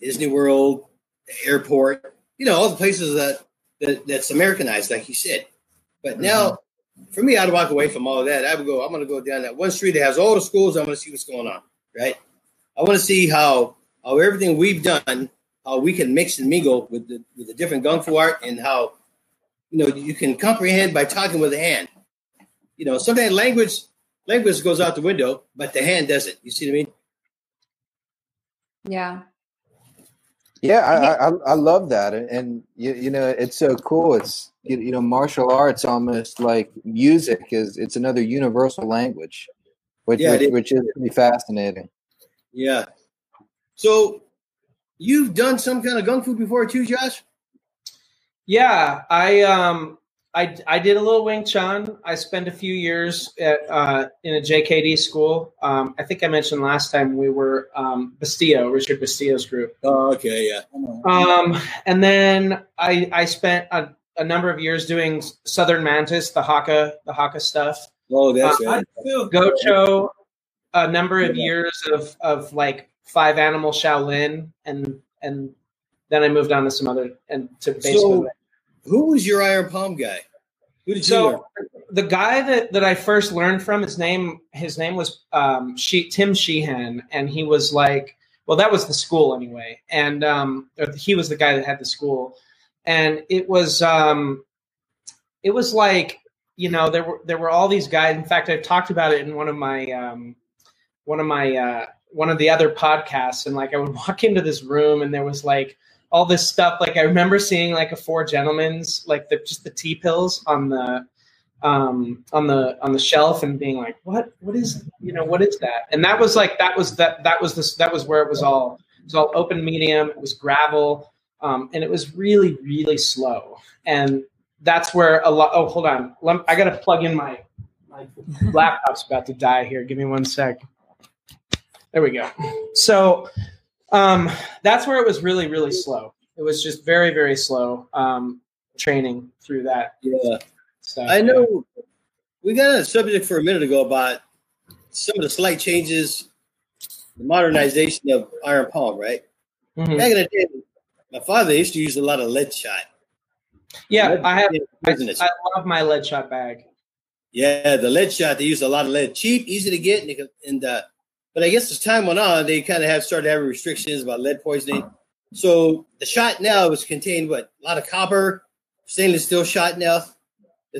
Disney World, the airport, you know, all the places that, that that's Americanized, like you said. But mm-hmm. now, for me, I'd walk away from all of that. I would go. I'm going to go down that one street that has all the schools. I'm going to see what's going on. Right. I want to see how how everything we've done, how we can mix and mingle with the with the different gung fu art, and how you know you can comprehend by talking with the hand. You know, sometimes language language goes out the window, but the hand doesn't. You see what I mean? Yeah. Yeah, I, I, I love that, and, and you, you know it's so cool. It's you, you know martial arts almost like music is it's another universal language, which yeah, which, which is pretty fascinating. Yeah. So you've done some kind of gung fu before too, Josh? Yeah, I um I, I did a little Wing Chun. I spent a few years at, uh, in a JKD school. Um, I think I mentioned last time we were um, Bustillo, Richard Bustillo's group. Oh, okay, yeah. Um, and then I, I spent a, a, number of years doing Southern Mantis, the Hakka, the Hakka stuff. Oh, that's uh, right. Gocho, a number of years of, of like five animal Shaolin, and and then I moved on to some other and to basically. So, who was your iron palm guy? Who did so, you learn? The guy that, that I first learned from, his name his name was um, she, Tim Sheehan, and he was like, well, that was the school anyway, and um, he was the guy that had the school, and it was um, it was like you know there were there were all these guys. In fact, I've talked about it in one of my um, one of my uh, one of the other podcasts, and like I would walk into this room, and there was like all this stuff. Like I remember seeing like a four gentlemen's like the just the tea pills on the um on the on the shelf and being like what what is you know what is that? And that was like that was that that was this that was where it was all it was all open medium it was gravel um and it was really really slow. And that's where a lot oh hold on. I gotta plug in my my laptop's about to die here. Give me one sec. There we go. So um, that's where it was really, really slow. It was just very, very slow um, training through that. Yeah. So, I know we got a subject for a minute ago about some of the slight changes, the modernization of iron palm, right? Mm-hmm. Back in the day, my father used to use a lot of lead shot. Yeah, lead I have. I, I, love my lead shot bag. Yeah, the lead shot. They use a lot of lead, cheap, easy to get, and, and uh, but I guess as time went on, they kind of have started having restrictions about lead poisoning. So the shot now was contained what a lot of copper, stainless steel shot now.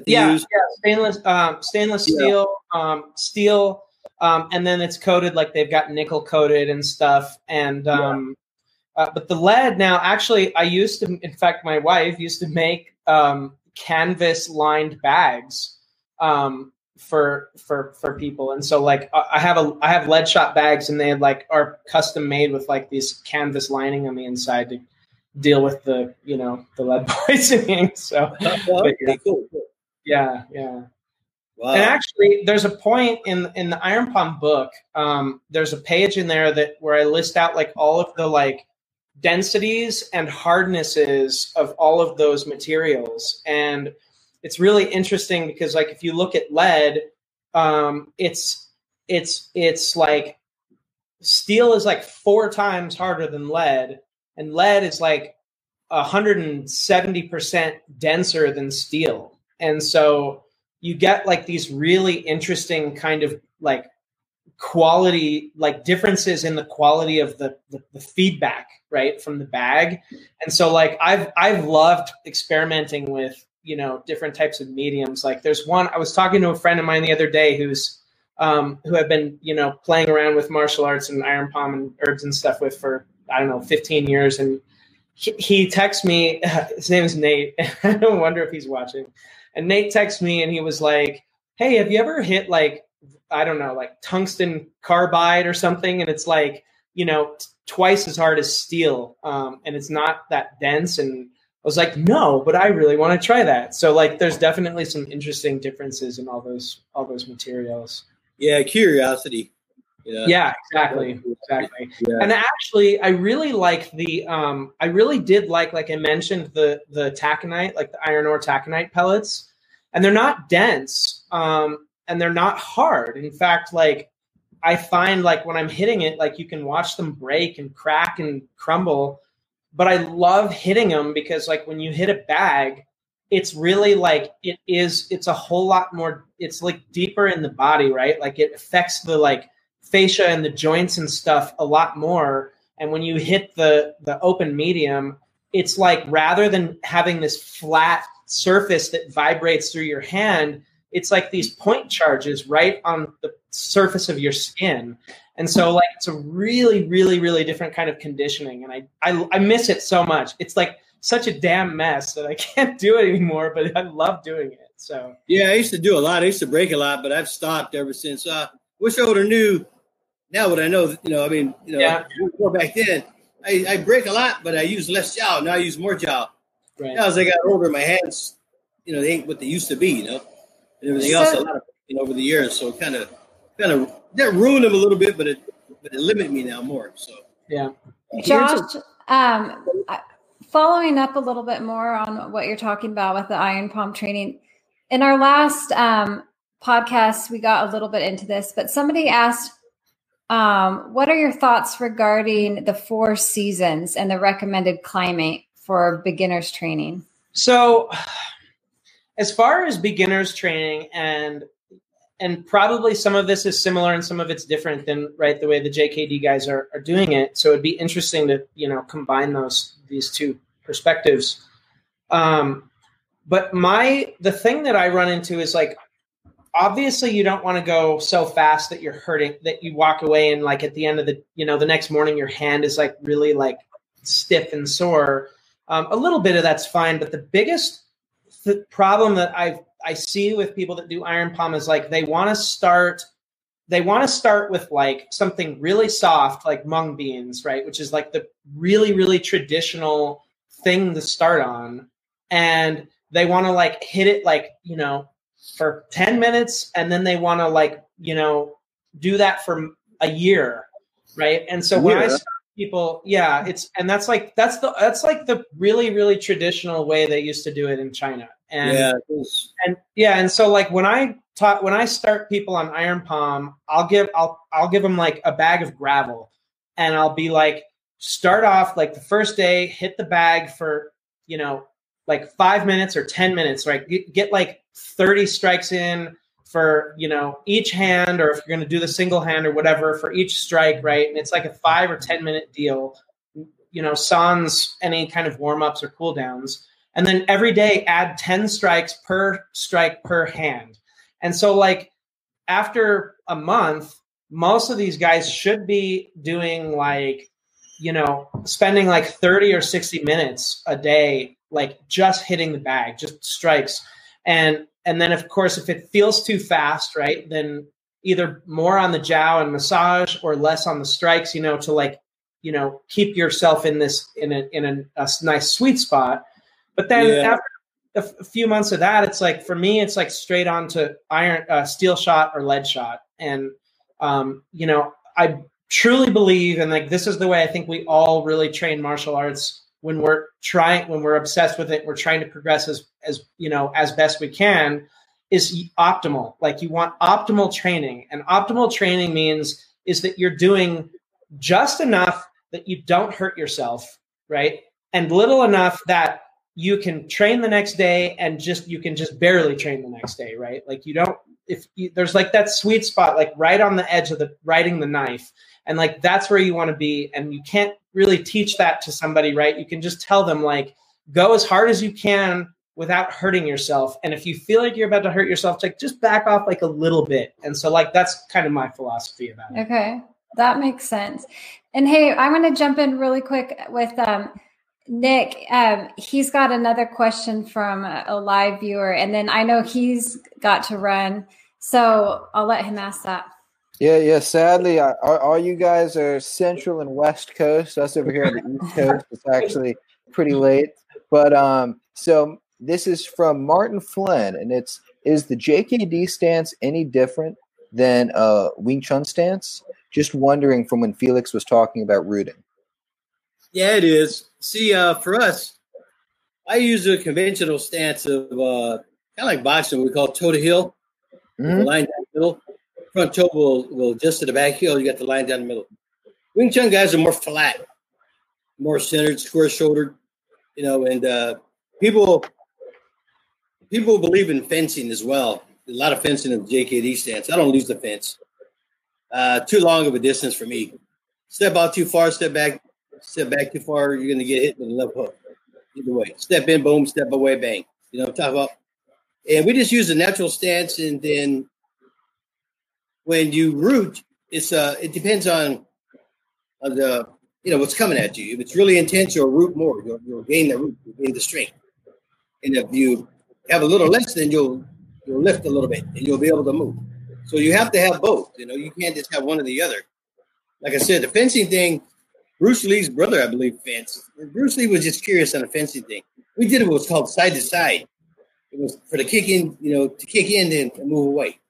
yeah, use. yeah, stainless um, stainless yeah. steel, um, steel, um, and then it's coated like they've got nickel coated and stuff. And um, yeah. uh, but the lead now, actually, I used to. In fact, my wife used to make um, canvas lined bags um, for for for people. And so like i have a i have lead shot bags and they like are custom made with like these canvas lining on the inside to deal with the you know the lead poisoning so. But, yeah. Yeah yeah. Wow. and actually there's a point in in the iron palm book um there's a page in there that where i list out like all of the like densities and hardnesses of all of those materials. And it's really interesting because like if you look at lead, um, it's it's it's like steel is like four times harder than lead, and lead is like 170% denser than steel. And so you get like these really interesting kind of like quality like differences in the quality of the, the, the feedback right from the bag and so like i've i've loved experimenting with you know different types of mediums. Like there's one i was talking to a friend of mine the other day who's um, who have been you know playing around with martial arts and iron palm and herbs and stuff with for i don't know 15 years. And he, texts me his name is nate. I don't wonder if he's watching. And nate texts me and he was like hey have you ever hit like i don't know like tungsten carbide or something? And it's like you know t- twice as hard as steel um, and it's not that dense. And was like, no, but I really want to try that. So like, there's definitely some interesting differences in all those all those materials. Yeah, curiosity. Yeah, yeah exactly, exactly. Yeah. And actually, I really like the. Um, I really did like, like I mentioned, the the taconite, like the iron ore taconite pellets, and they're not dense, um, and they're not hard. In fact, like I find, like when I'm hitting it, like you can watch them break and crack and crumble. But I love hitting them because, like, when you hit a bag, it's really like it is. It's a whole lot more. It's like deeper in the body, right? Like it affects the like fascia and the joints and stuff a lot more. And when you hit the the open medium, it's like rather than having this flat surface that vibrates through your hand, it's like these point charges right on the surface of your skin. And so like it's a really, really, really different kind of conditioning. And I, I, I miss it so much. It's like such a damn mess that I can't do it anymore, but I love doing it. So yeah, I used to do a lot. I used to break a lot, but I've stopped ever since. Uh, wish I would have knew now what I know, you know, I mean, you know, yeah. back then, I, I break a lot, but I use less jow. Now I use more jow. Right. Now as I got older, my hands, you know, they ain't what they used to be, you know, and everything so, else. A lot of you know, over the years, so kind of, kind of that ruined them a little bit, but it, but it limit me now more. So yeah, Josh. Um, following up a little bit more on what you're talking about with the iron palm training. In our last um, podcast, we got a little bit into this, but somebody asked um, what are your thoughts regarding the four seasons and the recommended climate for beginners training? So, as far as beginners training and and probably some of this is similar and some of it's different than right the way the JKD guys are, are doing it. So it'd be interesting to you know combine those these two perspectives. Um, but my the thing that I run into is like obviously you don't want to go so fast that you're hurting that you walk away and like at the end of the you know the next morning your hand is like really like stiff and sore um, a little bit of that's fine but the biggest th- problem that i i see with people that do iron palm is like they want to start they want to start with like something really soft like mung beans right? Which is like the really really traditional thing to start on. And they want to like hit it like you know for 10 minutes and then they want to like you know do that for a year right? And so when i people yeah it's and that's like that's the that's like the really really traditional way they used to do it in china. And yeah and yeah and so like when i talk when i start people on iron palm i'll give i'll i'll give them like a bag of gravel. And i'll be like start off like the first day hit the bag for you know like five minutes or 10 minutes, right? Get, get like 30 strikes in for, you know, each hand, or if you're going to do the single hand or whatever for each strike, right? And it's like a five or 10 minute deal, you know, sans any kind of warm ups or cool downs. And then every day add 10 strikes per strike per hand. And so, like, after a month, most of these guys should be doing like, you know, spending like 30 or 60 minutes a day like just hitting the bag, just strikes. And and then of course if it feels too fast, right, then either more on the jow and massage or less on the strikes, you know, to like, you know, keep yourself in this in a in a, a nice sweet spot. But then yeah. after a, f- a few months of that, it's like for me, it's like straight on to iron, uh, steel shot or lead shot, and um, you know, I truly believe, and like this is the way I think we all really train martial arts when we're trying when we're obsessed with it we're trying to progress as as you know as best we can is optimal. Like you want optimal training. And optimal training means is that you're doing just enough that you don't hurt yourself right? And little enough that you can train the next day and just you can just barely train the next day right? Like you don't if you, there's like that sweet spot like right on the edge of the riding the knife and like that's where you want to be and you can't really teach that to somebody right? You can just tell them like go as hard as you can without hurting yourself and if you feel like you're about to hurt yourself like just back off like a little bit. And so like that's kind of my philosophy about it. Okay that makes sense. And hey i'm going to jump in really quick with um Nick, um, he's got another question from a live viewer, and then I know he's got to run, so I'll let him ask that. Yeah, yeah. Sadly, all, all you guys are Central and West Coast. Us over here on the East Coast, it's actually pretty late. But um, so this is from Martin Flynn, and it's is the JKD stance any different than a Wing Chun stance. Just wondering from when Felix was talking about rooting. Yeah, it is. See, uh, for us, I use a conventional stance of uh, kind of like boxing. We call toe to heel, mm-hmm. line down the middle. Front toe will, will just to the back heel. You got the line down the middle. Wing Chun guys are more flat, more centered, square shouldered, you know, and uh, people people believe in fencing as well. a lot of fencing in the JKD stance. I don't lose the fence. Uh, too long of a distance for me. Step out too far, step back, step back too far, you're going to get hit with a left hook. Either way, step in, boom, step away, bang. You know what I'm talking about? And we just use a natural stance, and then when you root, it's uh, it depends on on the you know what's coming at you. If it's really intense, you'll root more. You'll, you'll gain the root, you'll gain the strength. And if you have a little less, then you'll you'll lift a little bit, and you'll be able to move. So you have to have both. You know, you can't just have one or the other. Like I said, the fencing thing, Bruce Lee's brother, I believe, fenced. Bruce Lee was just curious on the fencing thing. We did what was called side to side. It was for the kick in, you know, to kick in and move away.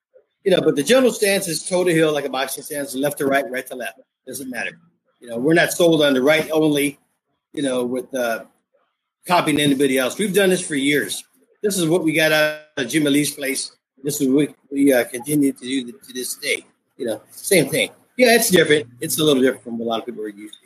You know, but the general stance is toe to heel, like a boxing stance, left to right, right to left. Doesn't matter. You know, we're not sold on the right only, you know, with uh, copying anybody else. We've done this for years. This is what we got out of Jimmy Lee's place this is what we uh, continue to do to this day. You know, same thing. Yeah, it's different. It's a little different from what a lot of people are used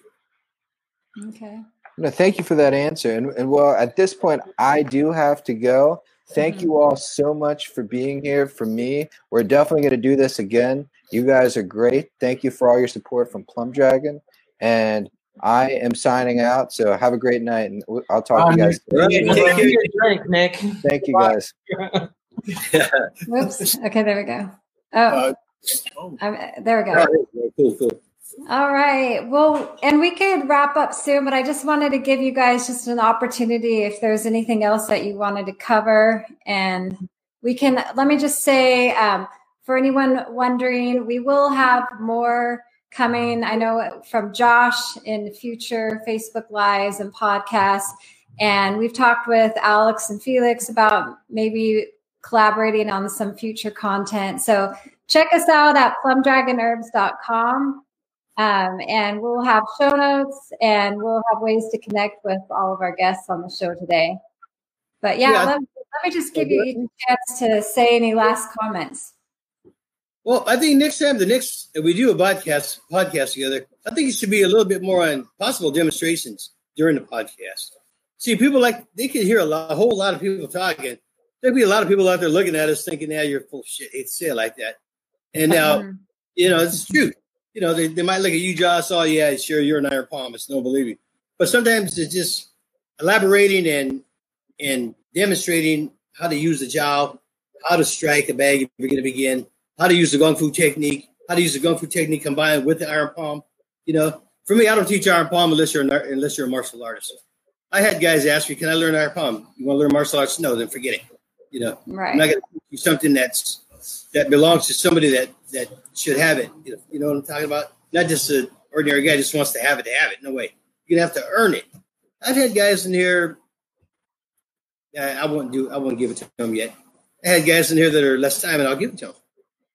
to. Okay. No, thank you for that answer. And, and well, at this point, I do have to go. Thank mm-hmm. you all so much for being here. For me, we're definitely going to do this again. You guys are great. Thank you for all your support from Plum Dragon. And I am signing out. So have a great night, and I'll talk um, to you guys. Take your drink, Nick. Thank you, guys. Whoops. Okay, there we go. Oh, uh, there we go. Cool, cool. All right. Well, and we could wrap up soon, but I just wanted to give you guys just an opportunity if there's anything else that you wanted to cover. And we can, let me just say, um, for anyone wondering, we will have more coming. I know from Josh in future Facebook Lives and podcasts. And we've talked with Alex and Felix about maybe collaborating on some future content. So check us out at plumdragonherbs.com. Um, and we'll have show notes and we'll have ways to connect with all of our guests on the show today. But yeah, yeah. Let, let, me just give you a chance to say any last comments. Well, I think next time, the next if we do a podcast podcast together, I think it should be a little bit more on possible demonstrations during the podcast. See, people like they can hear a, lot, a whole lot of people talking, there'd be a lot of people out there looking at us thinking, "Yeah, you're full shit." It's say it like that. And now, mm-hmm. you know, it's true. You know, they, they might look at you, Josh. Oh, yeah, sure, you're an iron palm. It's believe believing. But sometimes it's just elaborating and and demonstrating how to use the jiao, how to strike a bag if you're going to begin, how to use the gung fu technique, how to use the gung fu technique combined with the iron palm. You know, for me, I don't teach iron palm unless you're an, unless you're a martial artist. I had guys ask me, "Can I learn iron palm? You want to learn martial arts? No, then forget it. You know, right. I'm not going to do something that's that belongs to somebody that that should have it. You know, you know what I'm talking about? Not just an ordinary guy just wants to have it to have it. No way. You're gonna have to earn it. I've had guys in here. I won't do. I won't give it to them yet. I had guys in here that are less time, and I'll give it to them.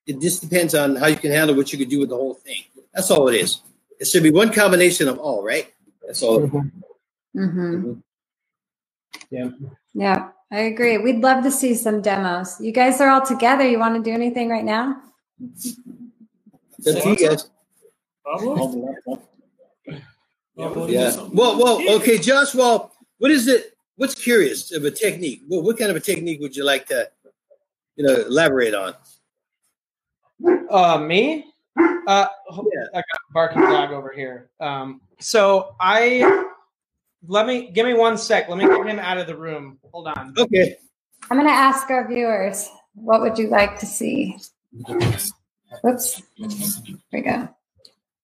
It just depends on how you can handle what you could do with the whole thing. That's all it is. It should be one combination of all, right? That's all. Mm-hmm. Mm-hmm. Yeah. Yeah. I agree. We'd love to see some demos. You guys are all together. You want to do anything right now? Good you guys. Yeah. Well, well, okay, Josh. Well, what is it? What's curious of a technique? Well, what kind of a technique would you like to, you know, elaborate on? Uh, me? Uh, yeah. I got a barking dog over here. Um, so I let me give me one sec. Let me get him out of the room. Hold on. Okay. I'm going to ask our viewers, what would you like to see? Whoops. There we go.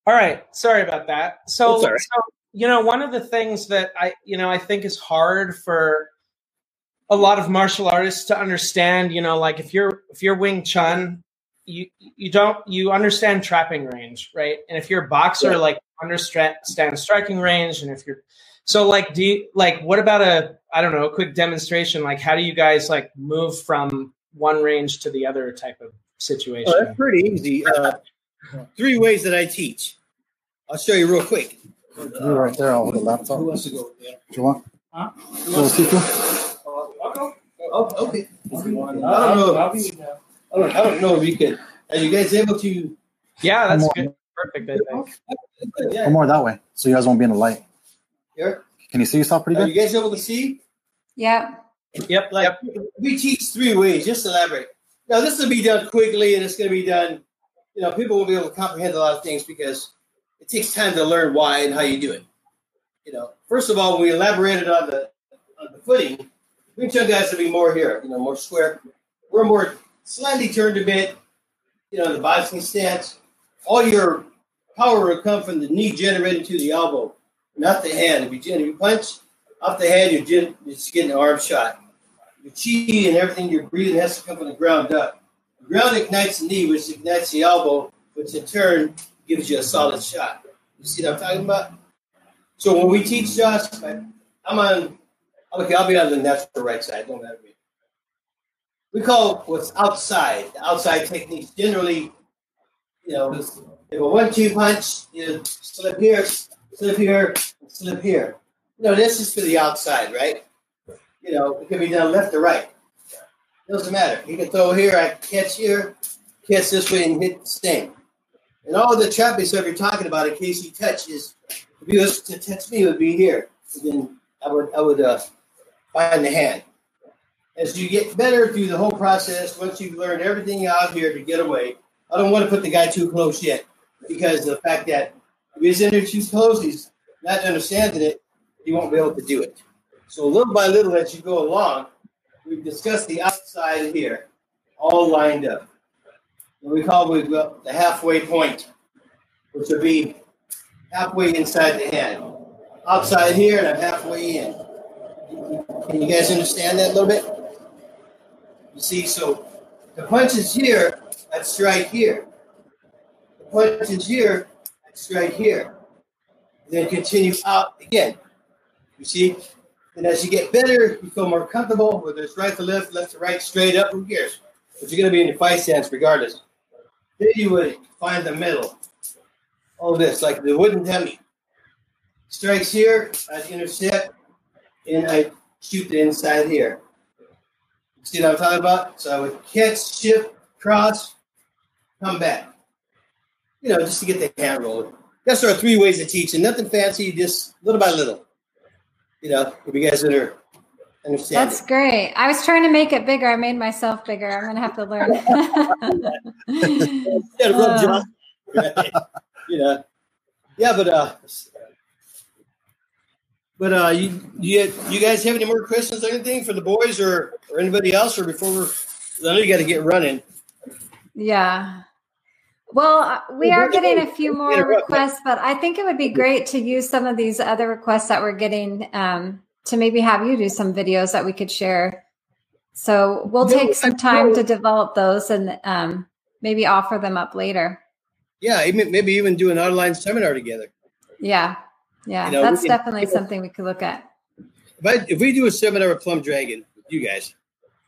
All right. Sorry about that. So, right. so, you know, one of the things that I, you know, I think is hard for a lot of martial artists to understand, you know, like if you're if you're Wing Chun, you you don't you understand trapping range, right? And if you're a boxer, yeah. like understand striking range, and if you're so like, do you like what about a I don't know a quick demonstration? Like, how do you guys like move from one range to the other type of situation. Oh, that's pretty easy. Uh, three ways that I teach. I'll show you real quick. You're right there over the laptop. Who wants to go? Yeah. Do you want? Huh? You want to see too? Go. Oh, okay. I don't know. I'll I don't, I don't know if you can. Are you guys able to? Yeah, that's good. Perfect, I think. Yeah. One more that way, so you guys won't be in the light. Here. Can you see yourself pretty Are good? you guys able to see? Yeah. Yep, Like yep. we teach three ways. Just elaborate. Now this will be done quickly, and it's going to be done. You know, people will be able to comprehend a lot of things because it takes time to learn why and how you do it. You know, first of all, we elaborated on the on the footing. Wing Chun guys will be more here. You know, more square. We're more slightly turned a bit. You know, the boxing stance. All your power will come from the knee generated to the elbow, not the hand. If you, if you punch off the hand, you're, just getting an arm shot your chi and everything you're breathing has to come from the ground up. The ground ignites the knee, which ignites the elbow, which in turn gives you a solid shot. You see what I'm talking about? So when we teach Josh, I'm on, okay, I'll be on the natural right side, don't matter. We call what's outside, the outside techniques. Generally, you know, if a one-two punch, you slip here, slip here, slip here. No, this is for the outside, right? you know, it can be done left or right. Doesn't matter. You can throw here, I catch here, catch this way, and hit the sting. And all the trapping stuff you're talking about, in case you touch, is if you was to touch me, would be here. And then I would, I would uh, find the hand. As you get better through the whole process, once you've learned everything out here to get away, I don't want to put the guy too close yet because the fact that if he's in there too close, he's not understanding it, he won't be able to do it. So little by little, as you go along, we've discussed the outside here, all lined up. And we call it the halfway point, which would be halfway inside the hand. Outside here, and I'm halfway in. Can you guys understand that a little bit? You see, so the punch is here, I strike here. The punch is here, I strike here. Then continue out again. You see, and as you get better, you feel more comfortable, whether it's right to left, left to right, straight up, who cares? But you're going to be in your fight stance regardless. Then you would find the middle. All this, like the wooden dummy. Strikes here, I'd intercept, and I shoot the inside here. See what I'm talking about? So I would catch, shift, cross, come back. You know, just to get the hand rolling. That's our three ways of teaching. Nothing fancy, just little by little you know, if you guys under, understand. That's great. I was trying to make it bigger. I made myself bigger. I'm going to have to learn. yeah, rub John. you know, yeah, but uh, but uh, you you you guys have any more questions or anything for the boys or or anybody else or before we're? I know you got to get running. Yeah. Well, uh, we are getting a few more requests, but I think it would be great to use some of these other requests that we're getting um, to maybe have you do some videos that we could share. So we'll take some time to develop those and um, maybe offer them up later. Yeah, maybe even do an online seminar together. Yeah, yeah, You know, that's can- definitely something we could look at. If, I, if we do a seminar with Plum Dragon, with you guys,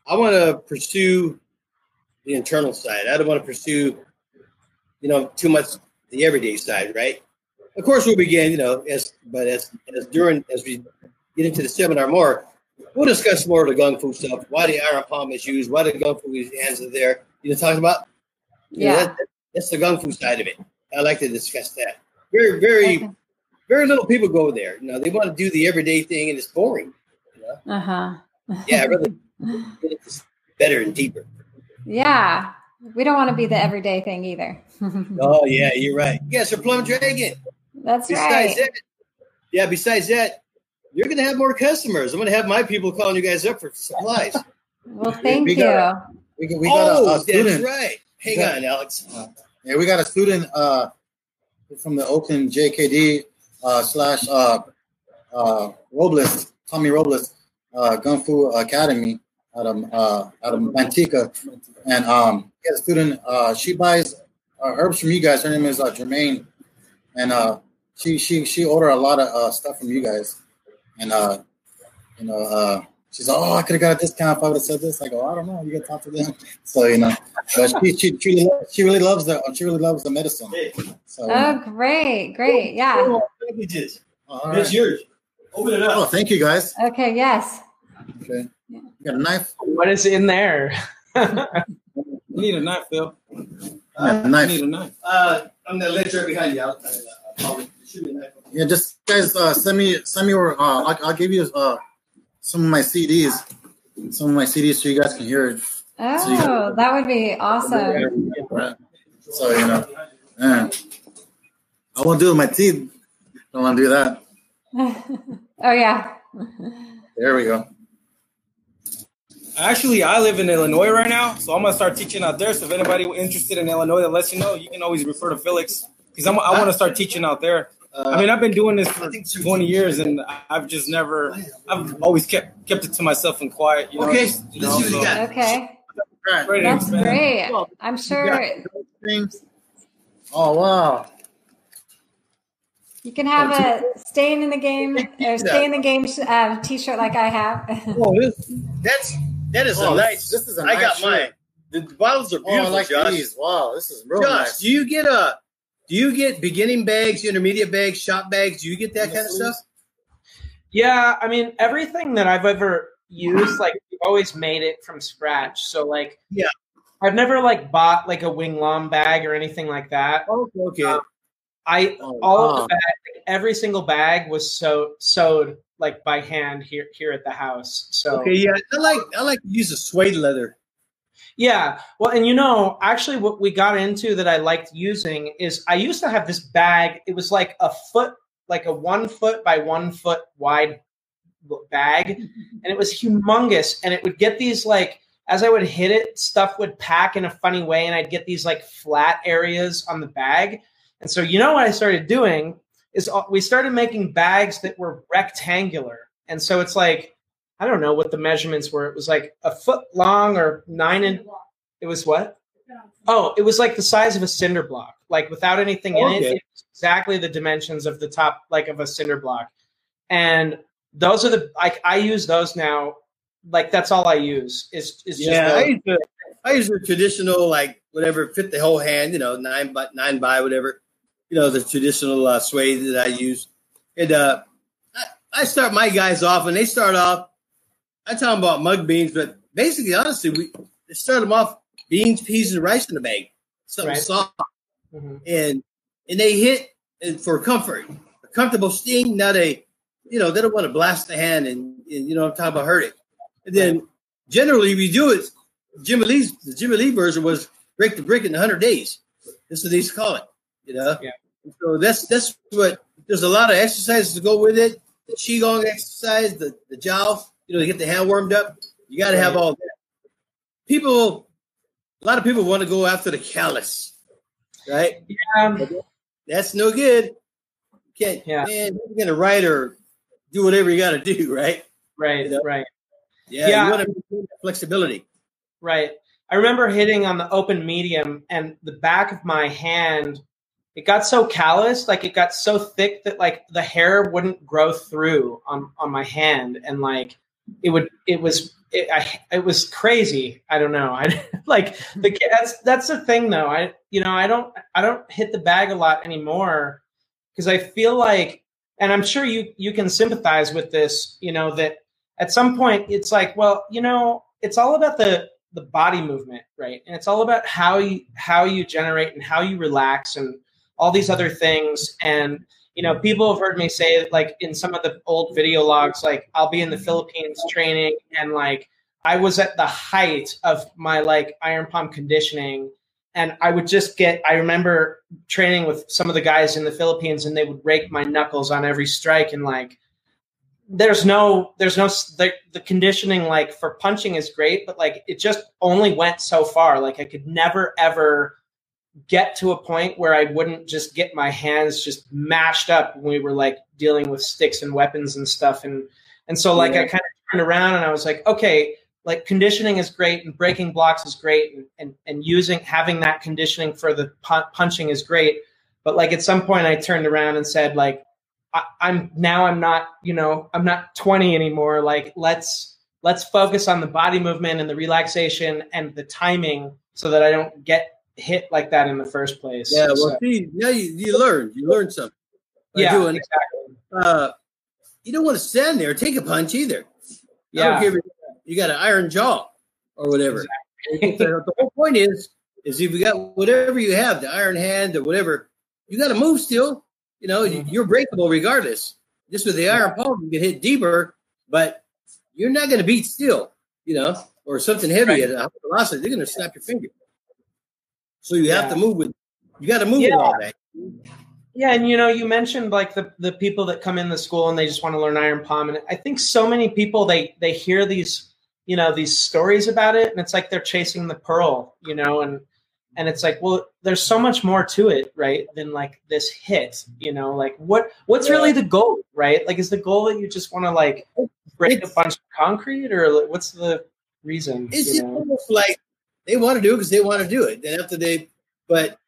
I want to pursue the internal side. I don't want to pursue, you know, too much the everyday side, right? Of course, we'll begin, you know, as but as as during as we get into the seminar more, we'll discuss more of the gung fu stuff. Why the iron palm is used, why the gung fu hands are there. You know, talking about. You know, Yeah. that- that's the gung fu side of it. I like to discuss that. Very, very, Okay. very little people go there. You know, they want to do the everyday thing, and it's boring. Uh huh. Yeah, really better and deeper. Yeah, we don't want to be the everyday thing either. Oh yeah, you're right. Yeah, so Plum Dragon. That's Besides right. that, yeah. Besides that, you're gonna have more customers. I'm gonna have my people calling you guys up for supplies. Well, thank we you. got- We, we got oh, a, a that's right. Hang Yeah. on, Alex. Yeah, we got a student uh, from the Oakland JKD uh, slash uh, uh, Robles, Tommy Robles, uh, Gun Fu Academy out of uh, out of Manteca, and um, he has a student. Uh, she buys uh, herbs from you guys. Her name is uh, Jermaine, and uh, she she she ordered a lot of uh, stuff from you guys, and uh, you know uh, she's like, oh, I could have got a discount if I would have said this. I go, I don't know. You got to talk to them. So you know, but she she, she, really, she really loves the she really loves the medicine. So, oh, great, great, yeah. Beverages. Oh, right. yours. Open it up. Oh, thank you, guys. Okay. Yes. Okay. You got a knife? What is in there? you need a knife, Phil. Uh, knife. You need a knife. Uh, I'm gonna let you behind you. I'll, I'll, yeah, just guys, uh, send me send me your. Uh, I'll, I'll give you uh, some of my CDs, some of my CDs, so you guys can hear it. Oh, so can, that would be awesome. So you know, yeah. I won't do it with my teeth. I don't want to do that. oh yeah. there we go. Actually, I live in Illinois right now, so I'm gonna start teaching out there. So if anybody interested in Illinois that lets you know, you can always refer to Felix because I want to start teaching out there. Uh, I mean, I've been doing this for 20 years, and I've just never, I've always kept kept it to myself and quiet. You know, okay, just, you know, so. okay. That's great. I'm sure. Oh wow! You can have a staying in the game or stay in the game uh, T-shirt like I have. oh, that's that is oh, a nice. This is a nice I got shirt. mine. The bottles are beautiful. Oh, I like Josh. these. Wow, this is real Josh, nice. do you get a? Do you get beginning bags, intermediate bags, shop bags? Do you get that kind of stuff? Yeah, I mean everything that I've ever used, like we've always made it from scratch. So like, yeah, I've never like bought like a wing Winglom bag or anything like that. Okay, okay. Um, I oh, all wow. of the bag, like, every single bag was so sewed like by hand here here at the house. So okay, yeah, I like I like to use a suede leather. Yeah, well, and you know, actually, what we got into that I liked using is I used to have this bag. It was like a foot, like a one foot by one foot wide bag, and it was humongous. And it would get these like as I would hit it, stuff would pack in a funny way, and I'd get these like flat areas on the bag. And so, you know what I started doing is we started making bags that were rectangular. And so it's like, I don't know what the measurements were. It was like a foot long or nine and it was what? Oh, it was like the size of a cinder block, like without anything in it. exactly the dimensions of the top, like of a cinder block. And those are the like I use those now. Like that's all I use. Is is yeah. I use, the, I use the traditional like whatever fit the whole hand. You know, nine by nine by whatever you know, the traditional uh, suede that I use. And uh, I, I, start my guys off, and they start off. I tell them about mung beans, but basically, honestly, we start them off beans, peas, and rice in the bag, something right. soft, mm-hmm. and and they hit and for comfort, a comfortable sting. Not a, you know, they don't want to blast the hand, and, and you know, I'm talking about hurting. And then generally, we do it. Jimmy Lee's the Jimmy Lee version was break the brick in 100 days. This is what they used to call it. You know. Yeah. So that's that's what. There's a lot of exercises to go with it. The qigong exercise, the the jiao, you know, to get the hand warmed up. You got to have all that. People, a lot of people want to go after the callus, right? Yeah. Um, that's no good. You can't, yeah. man, you're gonna write or do whatever you got to do, right? Right, you know? right. Yeah, yeah. you want to flexibility. Right. I remember hitting on the open medium, and the back of my hand it got so callous, like it got so thick that like the hair wouldn't grow through on on my hand, and like it would. It was. It, I, it was crazy. I don't know. I like the that's that's the thing though. I you know I don't I don't hit the bag a lot anymore because I feel like, and I'm sure you you can sympathize with this. You know that at some point it's like, well, you know, it's all about the the body movement, right? And it's all about how you how you generate and how you relax and all these other things. And, you know, people have heard me say, like, in some of the old video logs, like, I'll be in the Philippines training and, like, I was at the height of my, like, iron palm conditioning. And I would just get, I remember training with some of the guys in the Philippines and they would rake my knuckles on every strike. And, like, there's no there's no the, the, conditioning like for punching is great but like it just only went so far like i could never ever get to a point where I wouldn't just get my hands just mashed up when we were like dealing with sticks and weapons and stuff. And and so like yeah. I kind of turned around and I was like, okay, like conditioning is great and breaking blocks is great and and, and using having that conditioning for the punching is great. But like at some point I turned around and said like I, I'm now I'm not, you know, I'm not 20 anymore. Like let's let's focus on the body movement and the relaxation and the timing so that I don't get hit like that in the first place. Yeah, well, so, see, now you, you learn, you learn something. yeah, doing, exactly. Uh, you don't want to stand there take a punch either. Yeah, you got an iron jaw or whatever. Exactly. the, the whole point is, is if you got whatever you have, the iron hand or whatever, you got to move still. You know, mm-hmm. you're breakable regardless. Just with the iron palm, you can hit deeper, but you're not going to beat still. You know, or something heavy right. at a velocity, they're going to snap your finger. So you have to move with. You got to move yeah. with all that. Yeah, and you know, you mentioned like the the people that come in the school and they just want to learn iron palm, and I think so many people they they hear these you know these stories about it, and it's like they're chasing the pearl, you know, and and it's like well there's so much more to it right than like this hit you know like what what's really the goal right like is the goal that you just want to like break it's, a bunch of concrete or what's the reason it's just almost like they want to do it because they want to do it and after they but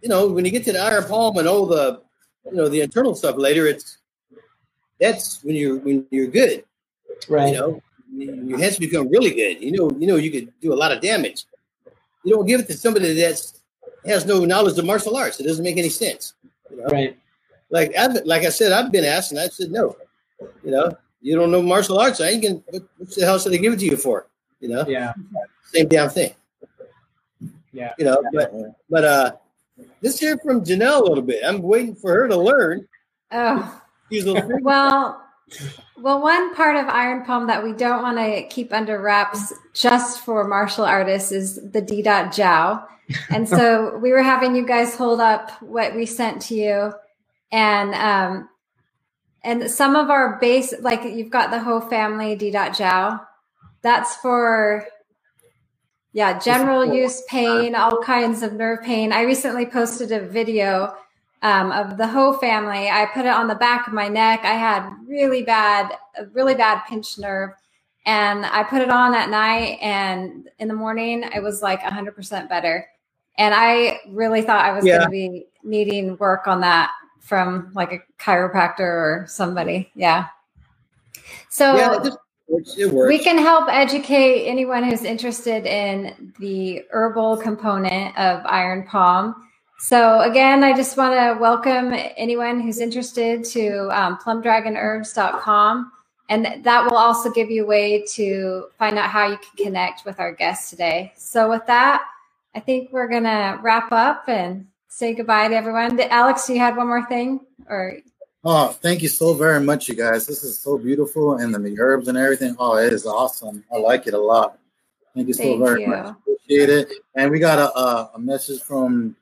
you know when you get to the iron palm and all the you know the internal stuff later it's that's when you're when you're good right you know your hands become really good you know you know you could do a lot of damage you don't give it to somebody that has no knowledge of martial arts. It doesn't make any sense. You know? Right. Like I've, like I said, I've been asked, and I said no. You know, you don't know martial arts. I ain't gonna. What, what the hell should I give it to you for? You know. Yeah. Same damn thing. Yeah. You know, but but uh, let's hear from Janelle a little bit. I'm waiting for her to learn. Oh. well, well, one part of Iron Palm that we don't want to keep under wraps just for martial artists is the Dit Da Jow. And so we were having you guys hold up what we sent to you. And um and some of our base like you've got the whole family Dit Da Jow. That's for yeah, general use pain, all kinds of nerve pain. I recently posted a video um, of the Ho family. I put it on the back of my neck. I had really bad, a really bad pinched nerve. And I put it on at night and in the morning it was like 100% better. And I really thought I was yeah. going to be needing work on that from like a chiropractor or somebody. Yeah. So yeah, we can help educate anyone who's interested in the herbal component of Iron Palm so again, I just want to welcome anyone who's interested to um, plumdragonherbs.com. And that will also give you a way to find out how you can connect with our guests today. So with that, I think we're going to wrap up and say goodbye to everyone. Alex, you had one more thing or? Oh, thank you so very much, you guys. This is so beautiful. And the herbs and everything. Oh, it is awesome. I like it a lot. Thank you so thank very you. much. Appreciate it. And we got a, a, a message from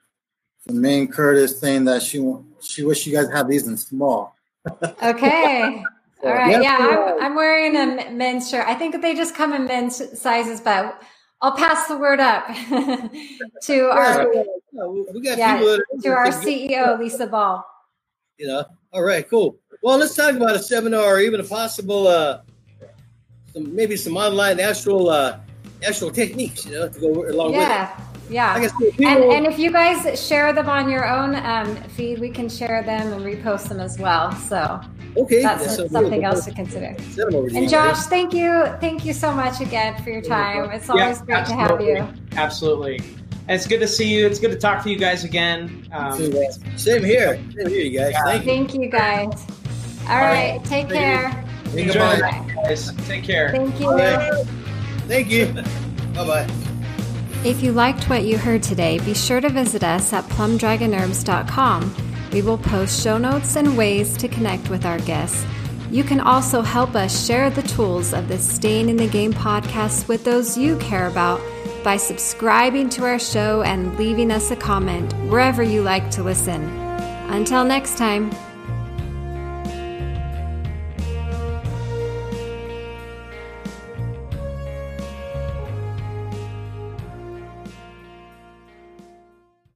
from Maine Curtis saying that she she wish you guys had these in small. okay. All right. Yeah, I'm, I'm, wearing a men's shirt. I think they just come in men's sizes, but I'll pass the word up to our yeah, to our CEO Lisa Ball. You know. All right. Cool. Well, let's talk about a seminar or even a possible, uh, some, maybe some online astral uh, astral techniques. You know, to go along yeah. with it. Yeah. and, and if you guys share them on your own um, feed, we can share them and repost them as well. So okay, that's, that's something else to consider. And Josh, thank you. Thank you so much again for your time. It's always yeah, great absolutely. to have you. Absolutely. And it's good to see you. It's good to talk to you guys again. Um, Same here. Same here, you guys. Yeah. Thank, thank you. guys. All, All right. right. Take thank care. Enjoy, guys. Take care. Thank you. Thank you. Bye bye. If you liked what you heard today, be sure to visit us at plumdragonherbs.com. We will post show notes and ways to connect with our guests. You can also help us share the tools of the Staying in the Game podcast with those you care about by subscribing to our show and leaving us a comment wherever you like to listen. Until next time.